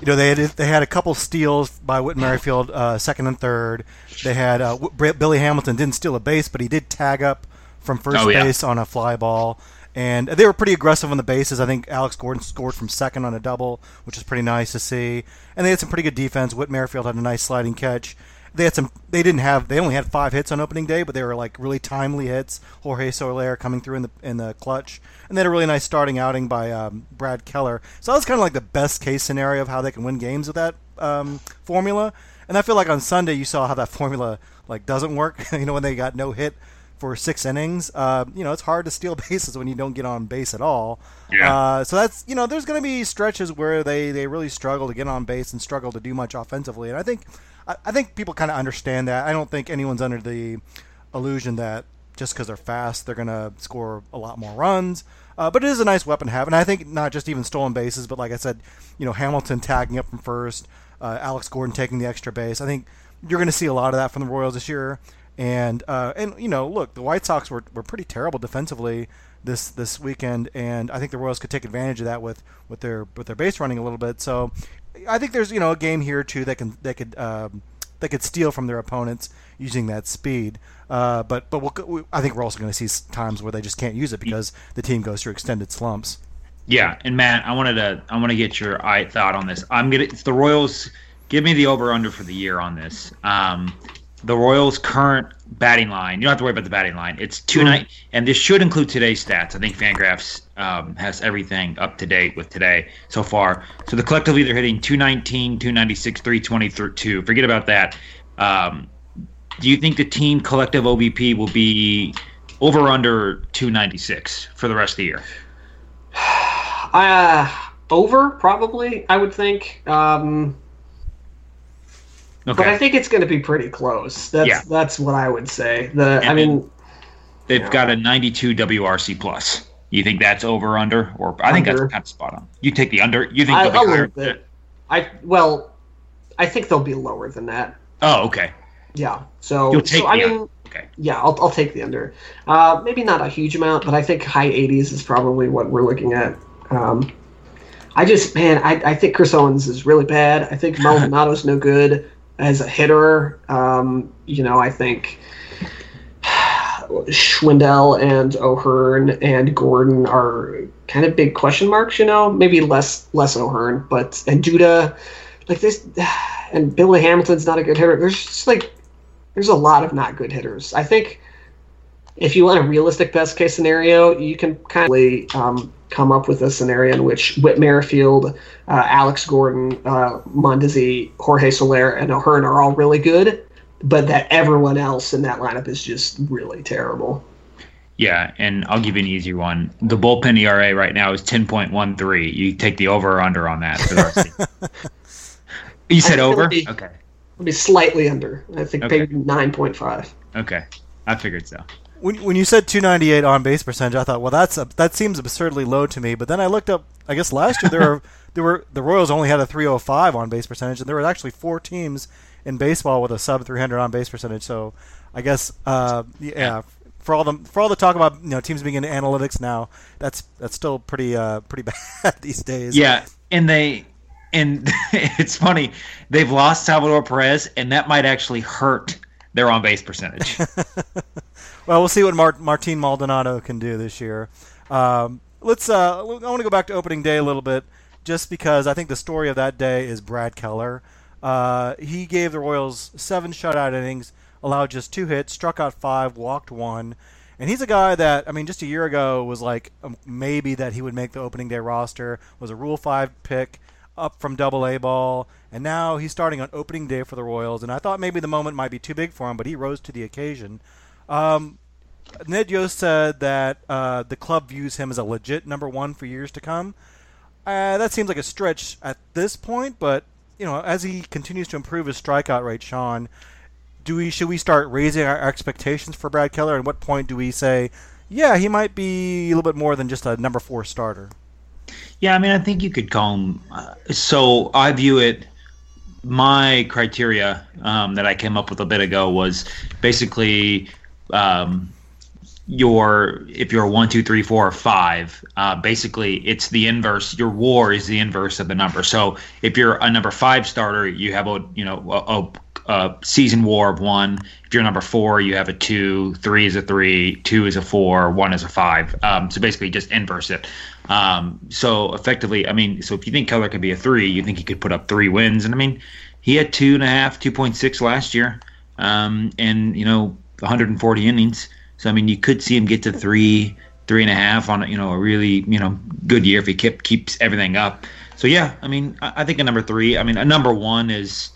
Speaker 1: you know they had they had a couple steals by Whit Merrifield, uh, second and third. They had uh, Billy Hamilton didn't steal a base, but he did tag up from first oh, yeah. base on a fly ball and they were pretty aggressive on the bases. I think Alex Gordon scored from second on a double, which is pretty nice to see. And they had some pretty good defense. Whit Merrifield had a nice sliding catch. They had some. They didn't have. They only had five hits on opening day, but they were like really timely hits. Jorge Soler coming through in the in the clutch, and they had a really nice starting outing by um, Brad Keller. So that was kind of like the best case scenario of how they can win games with that um, formula. And I feel like on Sunday you saw how that formula like doesn't work. you know when they got no hit for six innings. Uh, you know, it's hard to steal bases when you don't get on base at all. Yeah. Uh, so that's you know, there's going to be stretches where they they really struggle to get on base and struggle to do much offensively, and I think I, I think people kind of understand that. I don't think anyone's under the illusion that just because they're fast, they're going to score a lot more runs. Uh, but it is a nice weapon to have, and I think not just even stolen bases, but like I said, you know, Hamilton tagging up from first, uh, Alex Gordon taking the extra base. I think you're going to see a lot of that from the Royals this year. And uh, and you know, look, the White Sox were, were pretty terrible defensively this this weekend, and I think the Royals could take advantage of that with, with their with their base running a little bit. So I think there's you know a game here too that can that could um, that could steal from their opponents using that speed. Uh, but but we'll, we, I think we're also going to see times where they just can't use it because the team goes through extended slumps.
Speaker 3: Yeah, and Matt, I wanted to I want to get your thought on this. I'm gonna the Royals give me the over under for the year on this. Um, the Royals' current batting line. You don't have to worry about the batting line. It's two mm. nine, and this should include today's stats. I think Fangraphs um, has everything up to date with today so far. So the collectively they're hitting 219, 296, 322. Forget about that. Um, do you think the team collective OBP will be Over under 296 for the rest of the year.
Speaker 4: Uh, over probably. I would think. Um,
Speaker 3: Okay.
Speaker 4: But I think it's going to be pretty close. That's
Speaker 3: Yeah.
Speaker 4: that's what I would say. The I mean,
Speaker 3: They've got a 92 WRC plus. You think that's over under or I think
Speaker 4: Under.
Speaker 3: that's kind of spot on. You take the under. You think
Speaker 4: I,
Speaker 3: they'll be higher?
Speaker 4: bit. I well, I think they'll be lower than that.
Speaker 3: Oh, okay.
Speaker 4: Yeah. So
Speaker 3: You'll take
Speaker 4: so, I mean,
Speaker 3: Okay.
Speaker 4: yeah, I'll I'll take the under. Uh, maybe not a huge amount, but I think high 80s is probably what we're looking at. Um, I just man, I, I think Chris Owings is really bad. I think Maldonado's no good as a hitter. Um, you know, I think Schwindel and O'Hearn and Gordon are kind of big question marks. You know, maybe less less O'Hearn, but and Duda, like this, and Billy Hamilton's not a good hitter. There's just like there's a lot of not good hitters. I think if you want a realistic best case scenario, you can kind of um, come up with a scenario in which Whit Merrifield, uh, Alex Gordon, uh, Mondesi, Jorge Soler, and O'Hearn are all really good, but that everyone else in that lineup is just really terrible.
Speaker 3: Yeah, and I'll give you an easy one. The bullpen ERA right now is 10.13. You take the over or under on that. For the rest you said over?
Speaker 4: be-
Speaker 3: Okay.
Speaker 4: It'll be slightly under. I think
Speaker 3: Okay.
Speaker 4: maybe nine point five.
Speaker 3: Okay. I figured so.
Speaker 1: When, when you said 298 on base percentage, I thought, well, that's a, that seems absurdly low to me. But then I looked up. I guess last year there were there were the Royals only had a 305 on base percentage, and there were actually four teams in baseball with a sub 300 on base percentage. So I guess uh, yeah, for all the for all the talk about you know teams being into analytics now, that's that's still pretty uh, pretty bad these days.
Speaker 3: Yeah, and they and it's funny they've lost Salvador Perez, and that might actually hurt their on base percentage.
Speaker 1: Well, we'll see what Mart- Martin Maldonado can do this year. Um, let's. Uh, I want to go back to opening day a little bit, just because I think the story of that day is Brad Keller. Uh, he gave the Royals seven shutout innings, allowed just two hits, struck out five, walked one, and he's a guy that I mean, just a year ago was like um, maybe that he would make the opening day roster. Was a Rule Five pick up from Double A ball, and now he's starting on opening day for the Royals. And I thought maybe the moment might be too big for him, but he rose to the occasion. Um, Ned Yost said that uh, the club views him as a legit number one for years to come. Uh, that seems like a stretch at this point, but you know, as he continues to improve his strikeout rate, Sean, do we should we start raising our expectations for Brad Keller? And what point do we say, yeah, he might be a little bit more than just a number four starter?
Speaker 3: yeah, I mean, I think you could call him. Uh, so I view it. My criteria um, that I came up with a bit ago was basically um, your if you're a one, two, three, four, or five, uh, basically it's the inverse. Your WAR is the inverse of the number. So if you're a number five starter, you have a you know a, a, a season WAR of one. If you're number four, you have a two. Three is a three. Two is a four. One is a five. Um, so basically, just inverse it. Um, so effectively, I mean, so if you think Keller could be a three, you think he could put up three wins, and I mean, he had two and a half, two point six last year, um, and you know, 140 innings. So I mean, you could see him get to three, three and a half on you know a really you know good year if he kept keeps everything up. So yeah, I mean, I, I think a number three. I mean, a number one is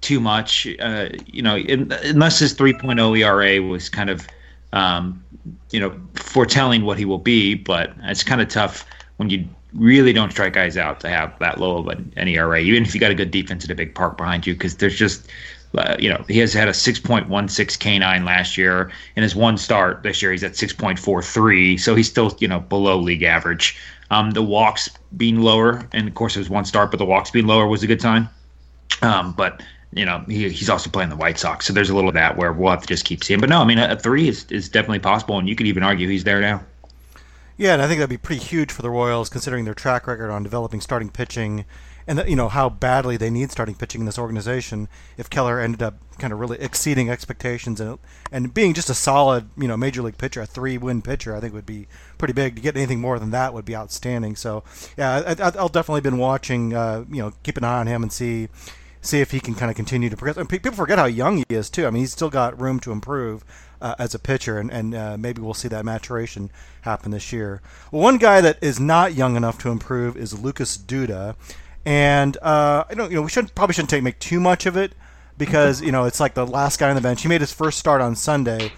Speaker 3: too much. Uh, you know, in, unless his 3.0 ERA was kind of um, you know foretelling what he will be, but it's kind of tough when you really don't strike guys out to have that low of an, an ERA, even if you got a good defense at a big park behind you, because there's just uh, you know, he has had a 6.16 K9 last year. In his one start this year, he's at 6.43. So he's still, you know, below league average. Um, the walks being lower, and of course, it was one start, but the walks being lower was a good sign. Um, but you know, he, he's also playing the White Sox, so there's a little of that where we'll have to just keep seeing. But no, I mean, a, a three is, is definitely possible, and you could even argue he's there now.
Speaker 1: Yeah, and I think that'd be pretty huge for the Royals, considering their track record on developing starting pitching, and you know how badly they need starting pitching in this organization. If Keller ended up kind of really exceeding expectations and and being just a solid, you know, major league pitcher, a three-win pitcher, I think would be pretty big. To get anything more than that would be outstanding. So, yeah, I, I'll definitely been watching, uh, you know, keep an eye on him and see see if he can kind of continue to progress. And people forget how young he is too. I mean, he's still got room to improve uh, as a pitcher, and, and uh, maybe we'll see that maturation happen this year. Well, one guy that is not young enough to improve is Lucas Duda, and uh, I don't, you know, we should probably shouldn't take make too much of it because you know it's like the last guy on the bench. He made his first start on Sunday.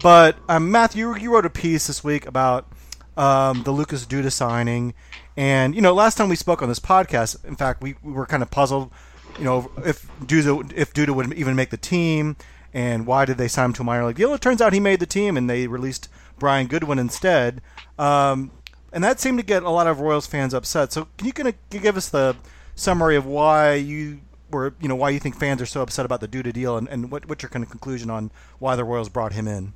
Speaker 1: But um, Matthew, you wrote a piece this week about um, the Lucas Duda signing, and you know, last time we spoke on this podcast, in fact, we, we were kind of puzzled, you know, if Duda if Duda would even make the team, and why did they sign him to a minor league deal? It turns out he made the team, and they released Brian Goodwin instead. Um, and that seemed to get a lot of Royals fans upset. So, can you give us the summary of why you were, you know, why you think fans are so upset about the Duda deal, and, and what, what's your kind of conclusion on why the Royals brought him in?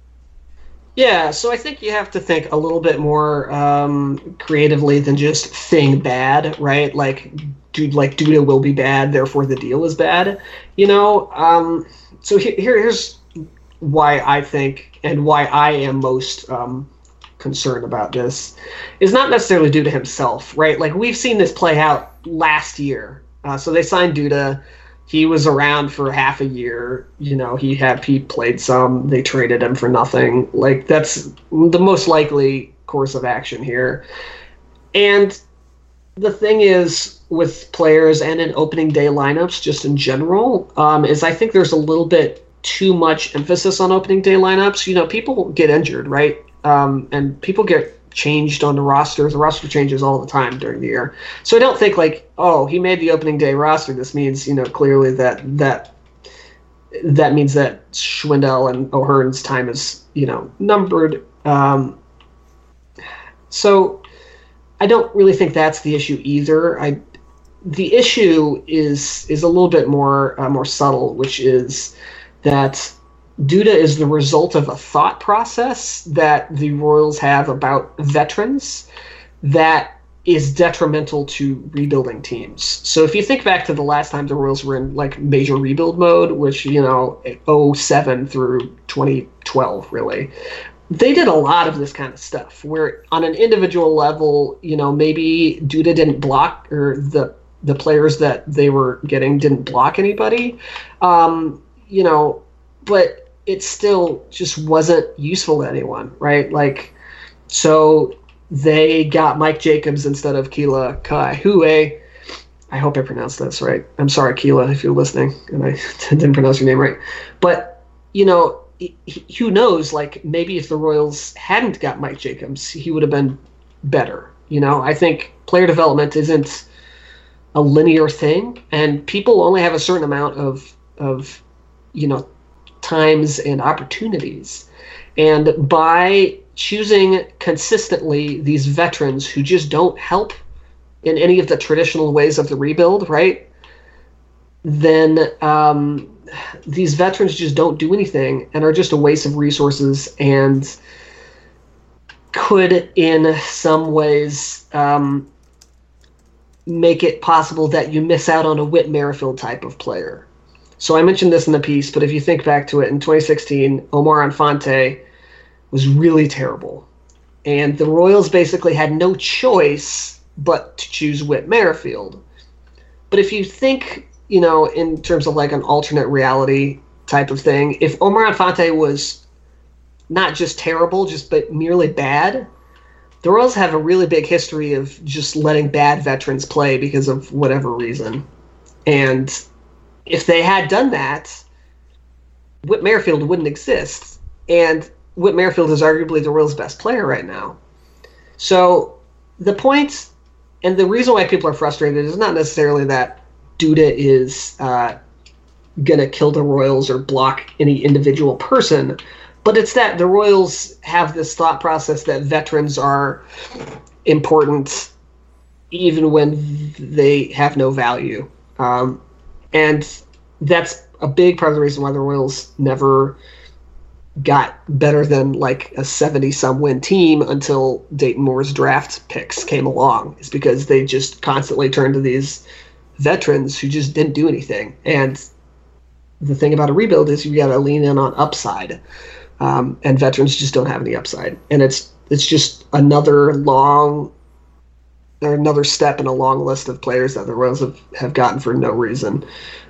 Speaker 4: Yeah, so I think you have to think a little bit more um, creatively than just thing bad, right? Like, dude, like Duda will be bad, therefore the deal is bad. You know, um, so here, here's why I think and why I am most um, concerned about this is not necessarily due to himself, right? Like we've seen this play out last year. Uh, so they signed Duda he was around for half a year. You know, he had he played some. They traded him for nothing. Like that's the most likely course of action here. And the thing is with players and in opening day lineups, just in general, um, is I think there's a little bit too much emphasis on opening day lineups. You know, people get injured, right? Um, and people get changed on the roster. The roster changes all the time during the year. So I don't think like, oh, he made the opening day roster. This means, you know, clearly that that that means that Schwindel and O'Hearn's time is, you know, numbered. Um, so I don't really think that's the issue either. I the issue is is a little bit more uh, more subtle, which is that Duda is the result of a thought process that the Royals have about veterans that is detrimental to rebuilding teams. So if you think back to the last time the Royals were in like major rebuild mode, which, you know, 07 through 2012 really, they did a lot of this kind of stuff where on an individual level, you know, maybe Duda didn't block or the the players that they were getting didn't block anybody. Um, you know, but it still just wasn't useful to anyone, right? Like, so they got Mike Jacobs instead of Kila Ka'aihue. Eh? I hope I pronounced this right. I'm sorry, Kila, if you're listening, and I didn't pronounce your name right. But you know, who knows? Like maybe if the Royals hadn't got Mike Jacobs, he would have been better. You know, I think player development isn't a linear thing, and people only have a certain amount of of you know times and opportunities. And by choosing consistently these veterans who just don't help in any of the traditional ways of the rebuild, right? Then um, these veterans just don't do anything and are just a waste of resources and could, in some ways, um, make it possible that you miss out on a Whit Merrifield type of player. So I mentioned this in the piece, but if you think back to it, in 2016, Omar Infante was really terrible. And the Royals basically had no choice but to choose Whit Merrifield. But if you think, you know, in terms of like an alternate reality type of thing, if Omar Infante was not just terrible, just but merely bad, the Royals have a really big history of just letting bad veterans play because of whatever reason. And if they had done that, Whit Merrifield wouldn't exist. And Whit Merrifield is arguably the Royals' best player right now. So the point and the reason why people are frustrated is not necessarily that Duda is uh, going to kill the Royals or block any individual person, but it's that the Royals have this thought process that veterans are important even when they have no value. Um, and that's a big part of the reason why the Royals never got better than like a 70 some win team until Dayton Moore's draft picks came along is because they just constantly turned to these veterans who just didn't do anything. And the thing about a rebuild is you got to lean in on upside. Um, and veterans just don't have any upside. And it's it's just another long another step in a long list of players that the Royals have, have gotten for no reason.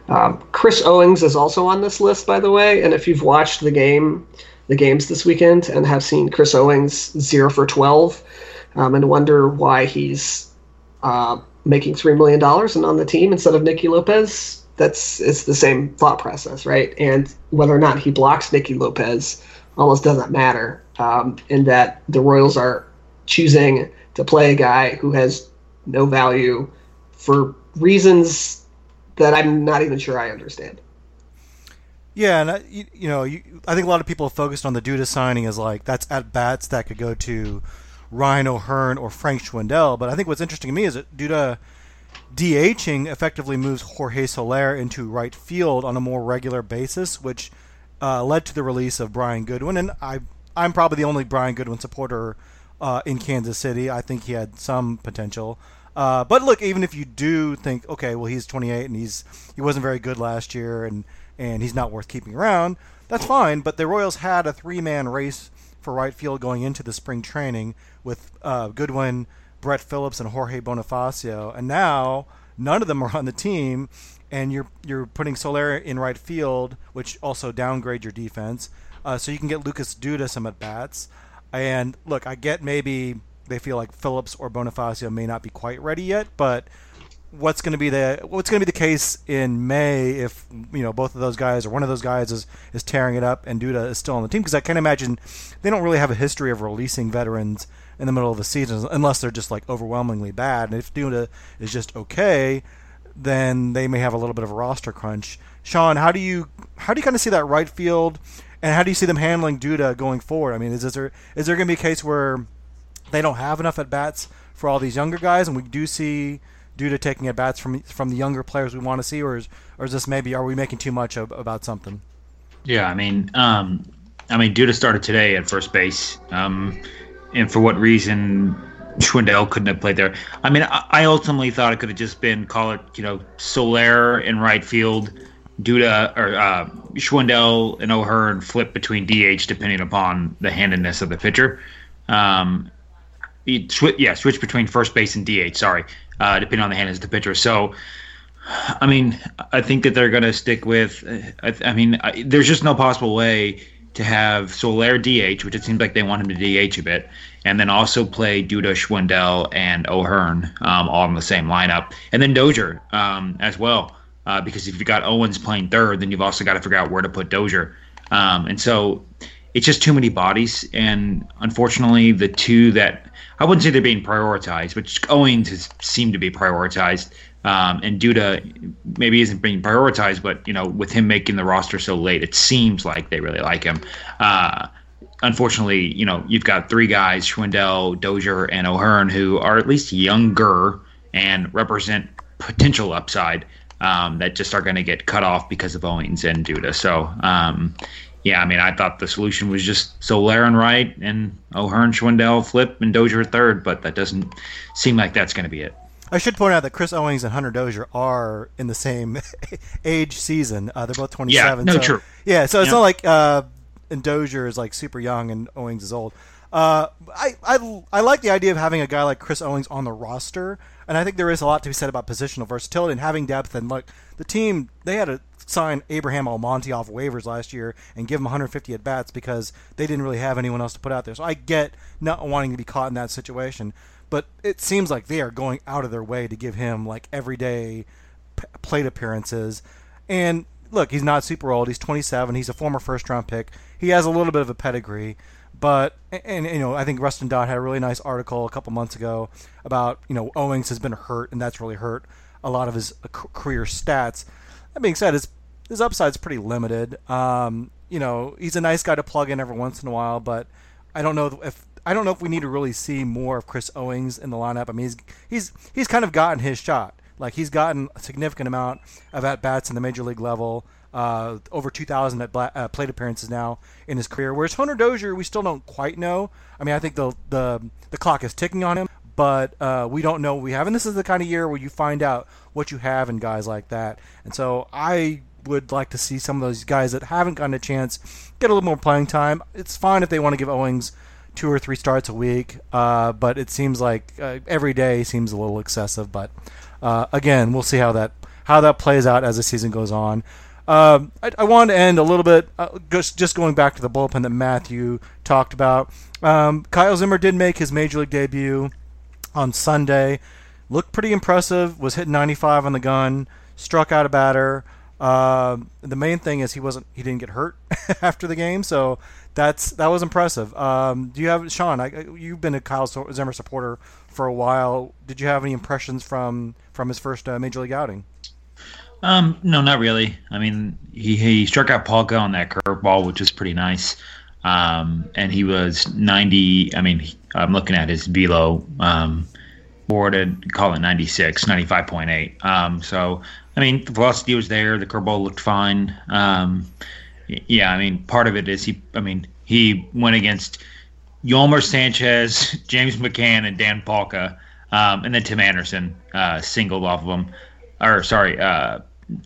Speaker 4: Um, Chris Owings is also on this list, by the way. And if you've watched the game, the games this weekend, and have seen Chris Owings zero for twelve, um, and wonder why he's uh, making three million dollars and on the team instead of Nicky Lopez, that's it's the same thought process, right? And whether or not he blocks Nicky Lopez almost doesn't matter, um, in that the Royals are choosing to play a guy who has no value for reasons that I'm not even sure I understand.
Speaker 1: Yeah, and I, you, you know, you, I think a lot of people focused on the Duda signing as like that's at bats that could go to Ryan O'Hearn or Frank Schwindel. But I think what's interesting to me is that Duda DHing effectively moves Jorge Soler into right field on a more regular basis, which uh, led to the release of Brian Goodwin. And I, I'm probably the only Brian Goodwin supporter uh, in Kansas City. I think he had some potential. Uh, but look, even if you do think, okay, well he's 28 and he's he wasn't very good last year, and and he's not worth keeping around, that's fine. But the Royals had a three-man race for right field going into the spring training with uh, Goodwin, Brett Phillips, and Jorge Bonifacio, and now none of them are on the team, and you're you're putting Soler in right field, which also downgrade your defense, uh, so you can get Lucas Duda some at bats. And look, I get maybe they feel like Phillips or Bonifacio may not be quite ready yet, but what's going to be the what's going to be the case in May if you know both of those guys or one of those guys is is tearing it up and Duda is still on the team because I can't imagine they don't really have a history of releasing veterans in the middle of the season unless they're just like overwhelmingly bad and if Duda is just okay then they may have a little bit of a roster crunch. Sean, how do you how do you kind of see that right field and how do you see them handling Duda going forward? I mean, is, is there is there going to be a case where they don't have enough at bats for all these younger guys, and we do see Duda taking at bats from from the younger players we want to see, or is or is this maybe are we making too much of, about something?
Speaker 3: Yeah, I mean, um, I mean, Duda started today at first base, um, and for what reason Schwindel couldn't have played there? I mean, I ultimately thought it could have just been call it, you know, Soler in right field, Duda or uh, Schwindel and O'Hearn flip between DH depending upon the handedness of the pitcher. Um, sw- yeah, switch between first base and DH. Sorry, uh, depending on the handedness of the pitcher. So. I mean, I think that they're going to stick with. I, I mean, I, there's just no possible way to have Soler DH, which it seems like they want him to DH a bit, and then also play Duda, Schwindel, and O'Hearn um, all in the same lineup, and then Dozier um, as well. Uh, because if you've got Owings playing third, then you've also got to figure out where to put Dozier. Um, and so it's just too many bodies. And unfortunately, the two that I wouldn't say they're being prioritized, but Owings has seemed to be prioritized. Um, and Duda maybe isn't being prioritized, but you know, with him making the roster so late, it seems like they really like him. Uh, unfortunately, you know, you've got three guys, Schwindel, Dozier, and O'Hearn, who are at least younger and represent potential upside um, that just are going to get cut off because of Owings and Duda. So, um, yeah, I mean, I thought the solution was just Soler and right and O'Hearn, Schwindel, flip, and Dozier third, but that doesn't seem like that's going to be it.
Speaker 1: I should point out that Chris Owings and Hunter Dozier are in the same age season. Uh, they're both 27.
Speaker 3: Yeah, no,
Speaker 1: so,
Speaker 3: true.
Speaker 1: Yeah, so it's
Speaker 3: Yeah.
Speaker 1: not like uh, and Dozier is like super young and Owings is old. Uh, I, I, I like the idea of having a guy like Chris Owings on the roster, and I think there is a lot to be said about positional versatility and having depth. And look, the team they had to sign Abraham Almonte off waivers last year and give him 150 at bats because they didn't really have anyone else to put out there. So I get not wanting to be caught in that situation, but it seems like they are going out of their way to give him like everyday p- plate appearances. And look, he's not super old. He's 27. He's a former first round pick. He has a little bit of a pedigree. But and, you know, I think Rustin Dodd had a really nice article a couple months ago about you know Owings has been hurt and that's really hurt a lot of his uh, career stats. That being said, his his upside's pretty limited. Um, you know, he's a nice guy to plug in every once in a while, but I don't know if I don't know if we need to really see more of Chris Owings in the lineup. I mean, he's he's he's kind of gotten his shot. Like he's gotten a significant amount of at bats in the major league level, uh, over 2,000 at uh, plate appearances now in his career. Whereas Hunter Dozier, we still don't quite know. I mean, I think the the the clock is ticking on him, but uh, we don't know what we have. And this is the kind of year where you find out what you have in guys like that. And so I would like to see some of those guys that haven't gotten a chance get a little more playing time. It's fine if they want to give Owings two or three starts a week, uh, but it seems like uh, every day seems a little excessive. But uh, again, we'll see how that how that plays out as the season goes on. Um, I, I wanted to end a little bit uh, just just going back to the bullpen that Matthew talked about. Um, Kyle Zimmer did make his major league debut on Sunday. Looked pretty impressive. Was hitting 95 on the gun. Struck out a batter. Uh, the main thing is he wasn't he didn't get hurt after the game, so that's that was impressive. Um, do you have Sean? I, you've been a Kyle Zimmer supporter for a while. Did you have any impressions from from his first uh, major league outing?
Speaker 3: Um, no, not really. I mean, he he struck out Palka on that curveball, which was pretty nice. Um, and he was 90. I mean, I'm looking at his velo um, boarded, call it 96, 95.8. Um, so, I mean, the velocity was there. The curveball looked fine. Um, yeah, I mean, part of it is he. I mean, he went against Yolmer Sanchez, James McCann, and Dan Palka. um, and then Tim Anderson uh, singled off of him, or sorry, uh,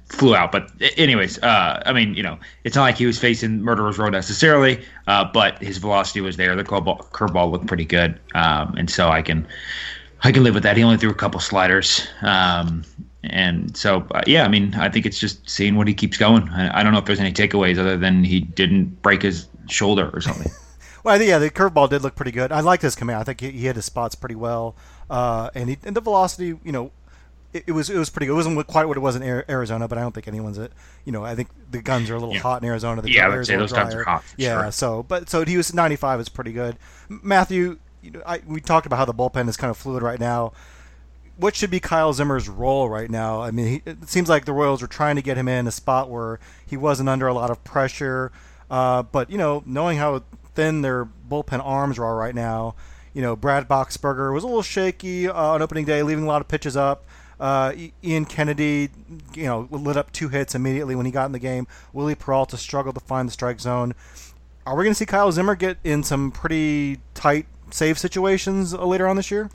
Speaker 3: flew out. But anyways, uh, I mean, you know, it's not like he was facing Murderer's Row necessarily, uh, but his velocity was there. The curveball, curveball looked pretty good, um, and so I can I can live with that. He only threw a couple sliders. Um, and so, uh, yeah, I mean, I think it's just seeing what he keeps going. I, I, don't know if there's any takeaways other than he didn't break his shoulder or something.
Speaker 1: well, yeah, the curveball did look pretty good. I like his command. I think he, he hit his spots pretty well. Uh, and, he, and the velocity, you know, it, it, was it was pretty good. It wasn't quite what it was in Arizona, but I don't think anyone's it. You know, I think the guns are a little
Speaker 3: yeah.
Speaker 1: hot in Arizona. The
Speaker 3: yeah, I would say those drier. guns are hot.
Speaker 1: Yeah,
Speaker 3: sure.
Speaker 1: so but so he was 95 is pretty good. Matthew, you know, I, we talked about how the bullpen is kind of fluid right now. What should be Kyle Zimmer's role right now? I mean, he, it seems like the Royals are trying to get him in a spot where he wasn't under a lot of pressure. Uh, but you know, knowing how thin their bullpen arms are right now, you know, Brad Boxberger was a little shaky uh, on opening day, leaving a lot of pitches up. Uh, Ian Kennedy, you know, lit up two hits immediately when he got in the game. Wily Peralta struggled to find the strike zone. Are we going to see Kyle Zimmer get in some pretty tight save situations later on this year?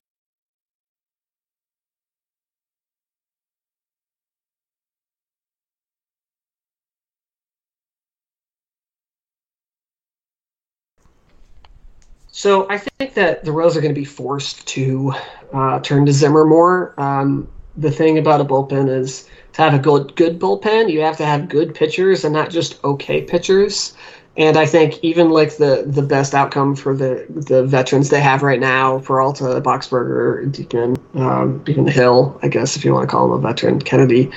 Speaker 4: So I think that the Royals are going to be forced to uh, turn to Zimmer more. Um, the thing about a bullpen is to have a good good bullpen, you have to have good pitchers and not just okay pitchers. And I think even like the the best outcome for the the veterans they have right now, Peralta, Boxberger, Diekman, um, even Hill, I guess if you want to call him a veteran, Kennedy,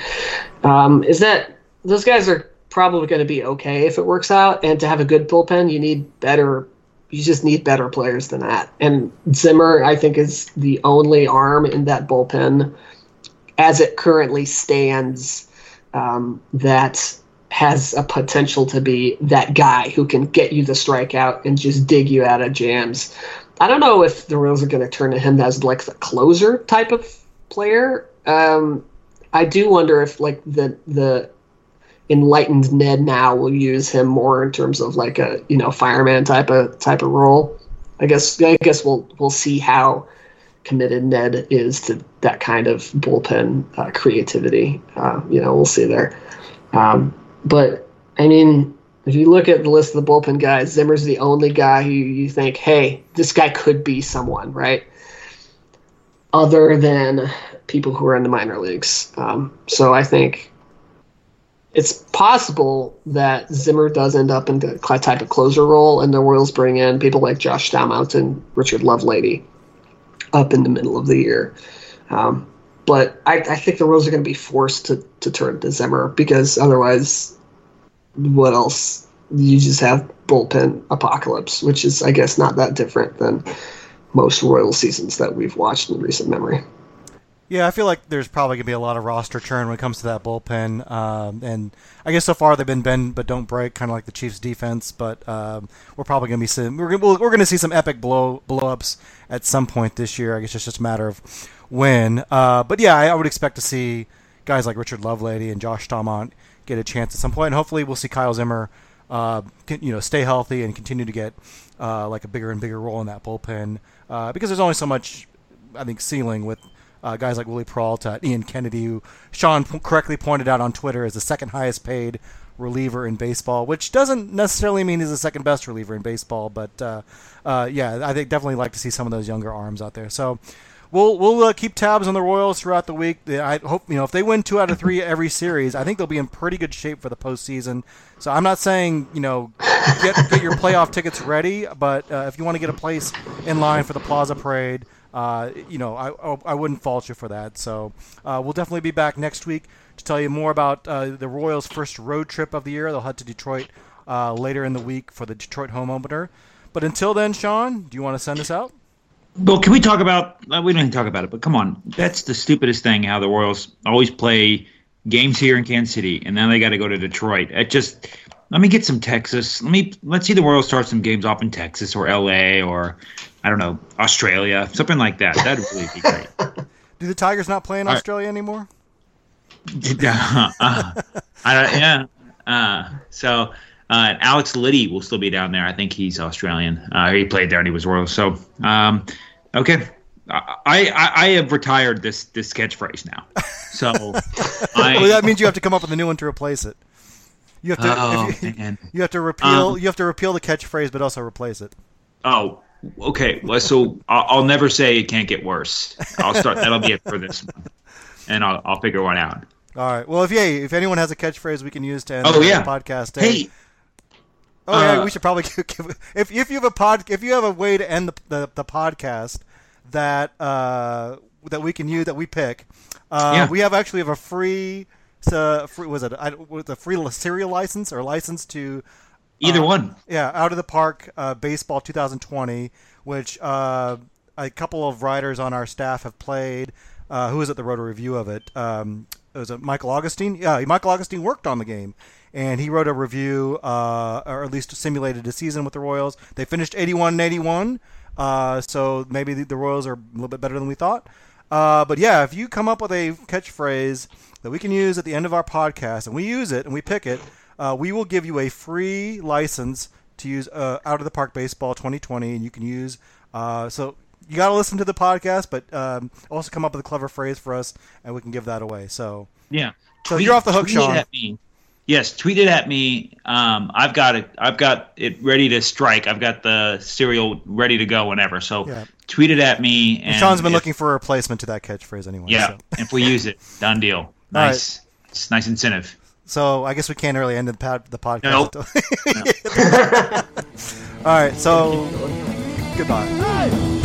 Speaker 4: um, is that those guys are probably going to be okay if it works out. And to have a good bullpen, you need better. You just need better players than that. And Zimmer, I think, is the only arm in that bullpen, as it currently stands, um, that has a potential to be that guy who can get you the strikeout and just dig you out of jams. I don't know if the Royals are going to turn to him as like the closer type of player. Um, I do wonder if like the the enlightened Ned now will use him more in terms of like a you know fireman type of type of role. I guess I guess we'll we'll see how committed Ned is to that kind of bullpen uh, creativity. Uh, you know, we'll see there. Um, but I mean, if you look at the list of the bullpen guys, Zimmer's the only guy who you think, hey, this guy could be someone, right? Other than people who are in the minor leagues. Um, so I think it's possible that Zimmer does end up in the type of closer role, and the Royals bring in people like Josh Staumont and Richard Lovelady up in the middle of the year. Um, but I, I think the Royals are going to be forced to, to turn to Zimmer because otherwise, what else? You just have bullpen apocalypse, which is, I guess, not that different than most Royal seasons that we've watched in recent memory.
Speaker 1: Yeah, I feel like there's probably gonna be a lot of roster churn when it comes to that bullpen, um, and I guess so far they've been bend but don't break, kind of like the Chiefs' defense. But um, we're probably gonna be seeing we're, we're gonna see some epic blow blowups at some point this year. I guess it's just a matter of when. Uh, but yeah, I, I, would expect to see guys like Richard Lovelady and Josh Staumont get a chance at some point. And hopefully, we'll see Kyle Zimmer, uh, you know, stay healthy and continue to get uh, like a bigger and bigger role in that bullpen uh, because there's only so much, I think, ceiling with. Uh, guys like Wily Peralta, Ian Kennedy, who Sean p- correctly pointed out on Twitter is the second highest paid reliever in baseball, which doesn't necessarily mean he's the second best reliever in baseball, but uh, uh, yeah, I think definitely like to see some of those younger arms out there. So we'll we'll uh, keep tabs on the Royals throughout the week. I hope you know if they win two out of three every series, I think they'll be in pretty good shape for the postseason. So I'm not saying you know get get your playoff tickets ready, but uh, if you want to get a place in line for the Plaza Parade, uh, you know, I, I wouldn't fault you for that. So uh, we'll definitely be back next week to tell you more about uh, the Royals' first road trip of the year. They'll head to Detroit uh, later in the week for the Detroit home opener. But until then, Sean, do you want to send us out?
Speaker 3: Well, can we talk about? We don't even talk about it, but come on, that's the stupidest thing. How the Royals always play games here in Kansas City, and then they got to go to Detroit. It just let me get some Texas. Let me let's see the Royals start some games off in Texas or L.A. or I don't know Australia, something like that. That'd really be great.
Speaker 1: Do the Tigers not play in All Australia right. anymore?
Speaker 3: uh, uh, I, yeah. Uh, so uh, Alex Liddy will still be down there. I think he's Australian. Uh, he played there and he was Royal. So um, okay. I, I, I have retired this this catchphrase now. So
Speaker 1: I, well, that means you have to come up with a new one to replace it. You have to
Speaker 3: oh,
Speaker 1: you, you, have to repeal um, you have to repeal the catchphrase, but also replace it.
Speaker 3: Oh, okay. Well, so I'll, I'll, never say it can't get worse. I'll start. that'll be it for this one, and I'll I'll figure one out.
Speaker 1: All right. Well, if yeah, if anyone has a catchphrase we can use to end
Speaker 3: oh,
Speaker 1: the
Speaker 3: yeah.
Speaker 1: podcast,
Speaker 3: hey.
Speaker 1: hey. Oh uh, yeah, we should probably give, if if you have a pod if you have a way to end the the, the podcast that uh, that we can use that we pick. Uh, yeah. We have actually have a free, uh, free was it I, with a free serial license or license to
Speaker 3: either
Speaker 1: uh,
Speaker 3: one.
Speaker 1: Yeah, out of the park uh, baseball 2020, which uh, a couple of writers on our staff have played. Uh, who was at the Roto review of it? Um, was it Michael Augustine? Yeah, Michael Augustine worked on the game, and he wrote a review, uh, or at least simulated a season with the Royals. They finished 81 and 81. Uh, so maybe the, the, Royals are a little bit better than we thought. Uh, but yeah, if you come up with a catchphrase that we can use at the end of our podcast and we use it and we pick it, uh, we will give you a free license to use uh, Out of the Park Baseball 2020, and you can use. Uh, so you got to listen to the podcast, but um, also come up with a clever phrase for us, and we can give that away. So
Speaker 3: yeah,
Speaker 1: so tweet, you're off the hook, Sean.
Speaker 3: Yes, tweet it at me. Um, I've got it. I've got it ready to strike. I've got the serial ready to go whenever. So yeah. tweet it at me. And,
Speaker 1: Sean's been if, looking for a replacement to that catchphrase anyway.
Speaker 3: Yeah, so. if we use it, done deal. Nice, right. it's nice incentive.
Speaker 1: So I guess we can't really end the, pad, the podcast.
Speaker 3: Nope.
Speaker 1: no. All right. So goodbye.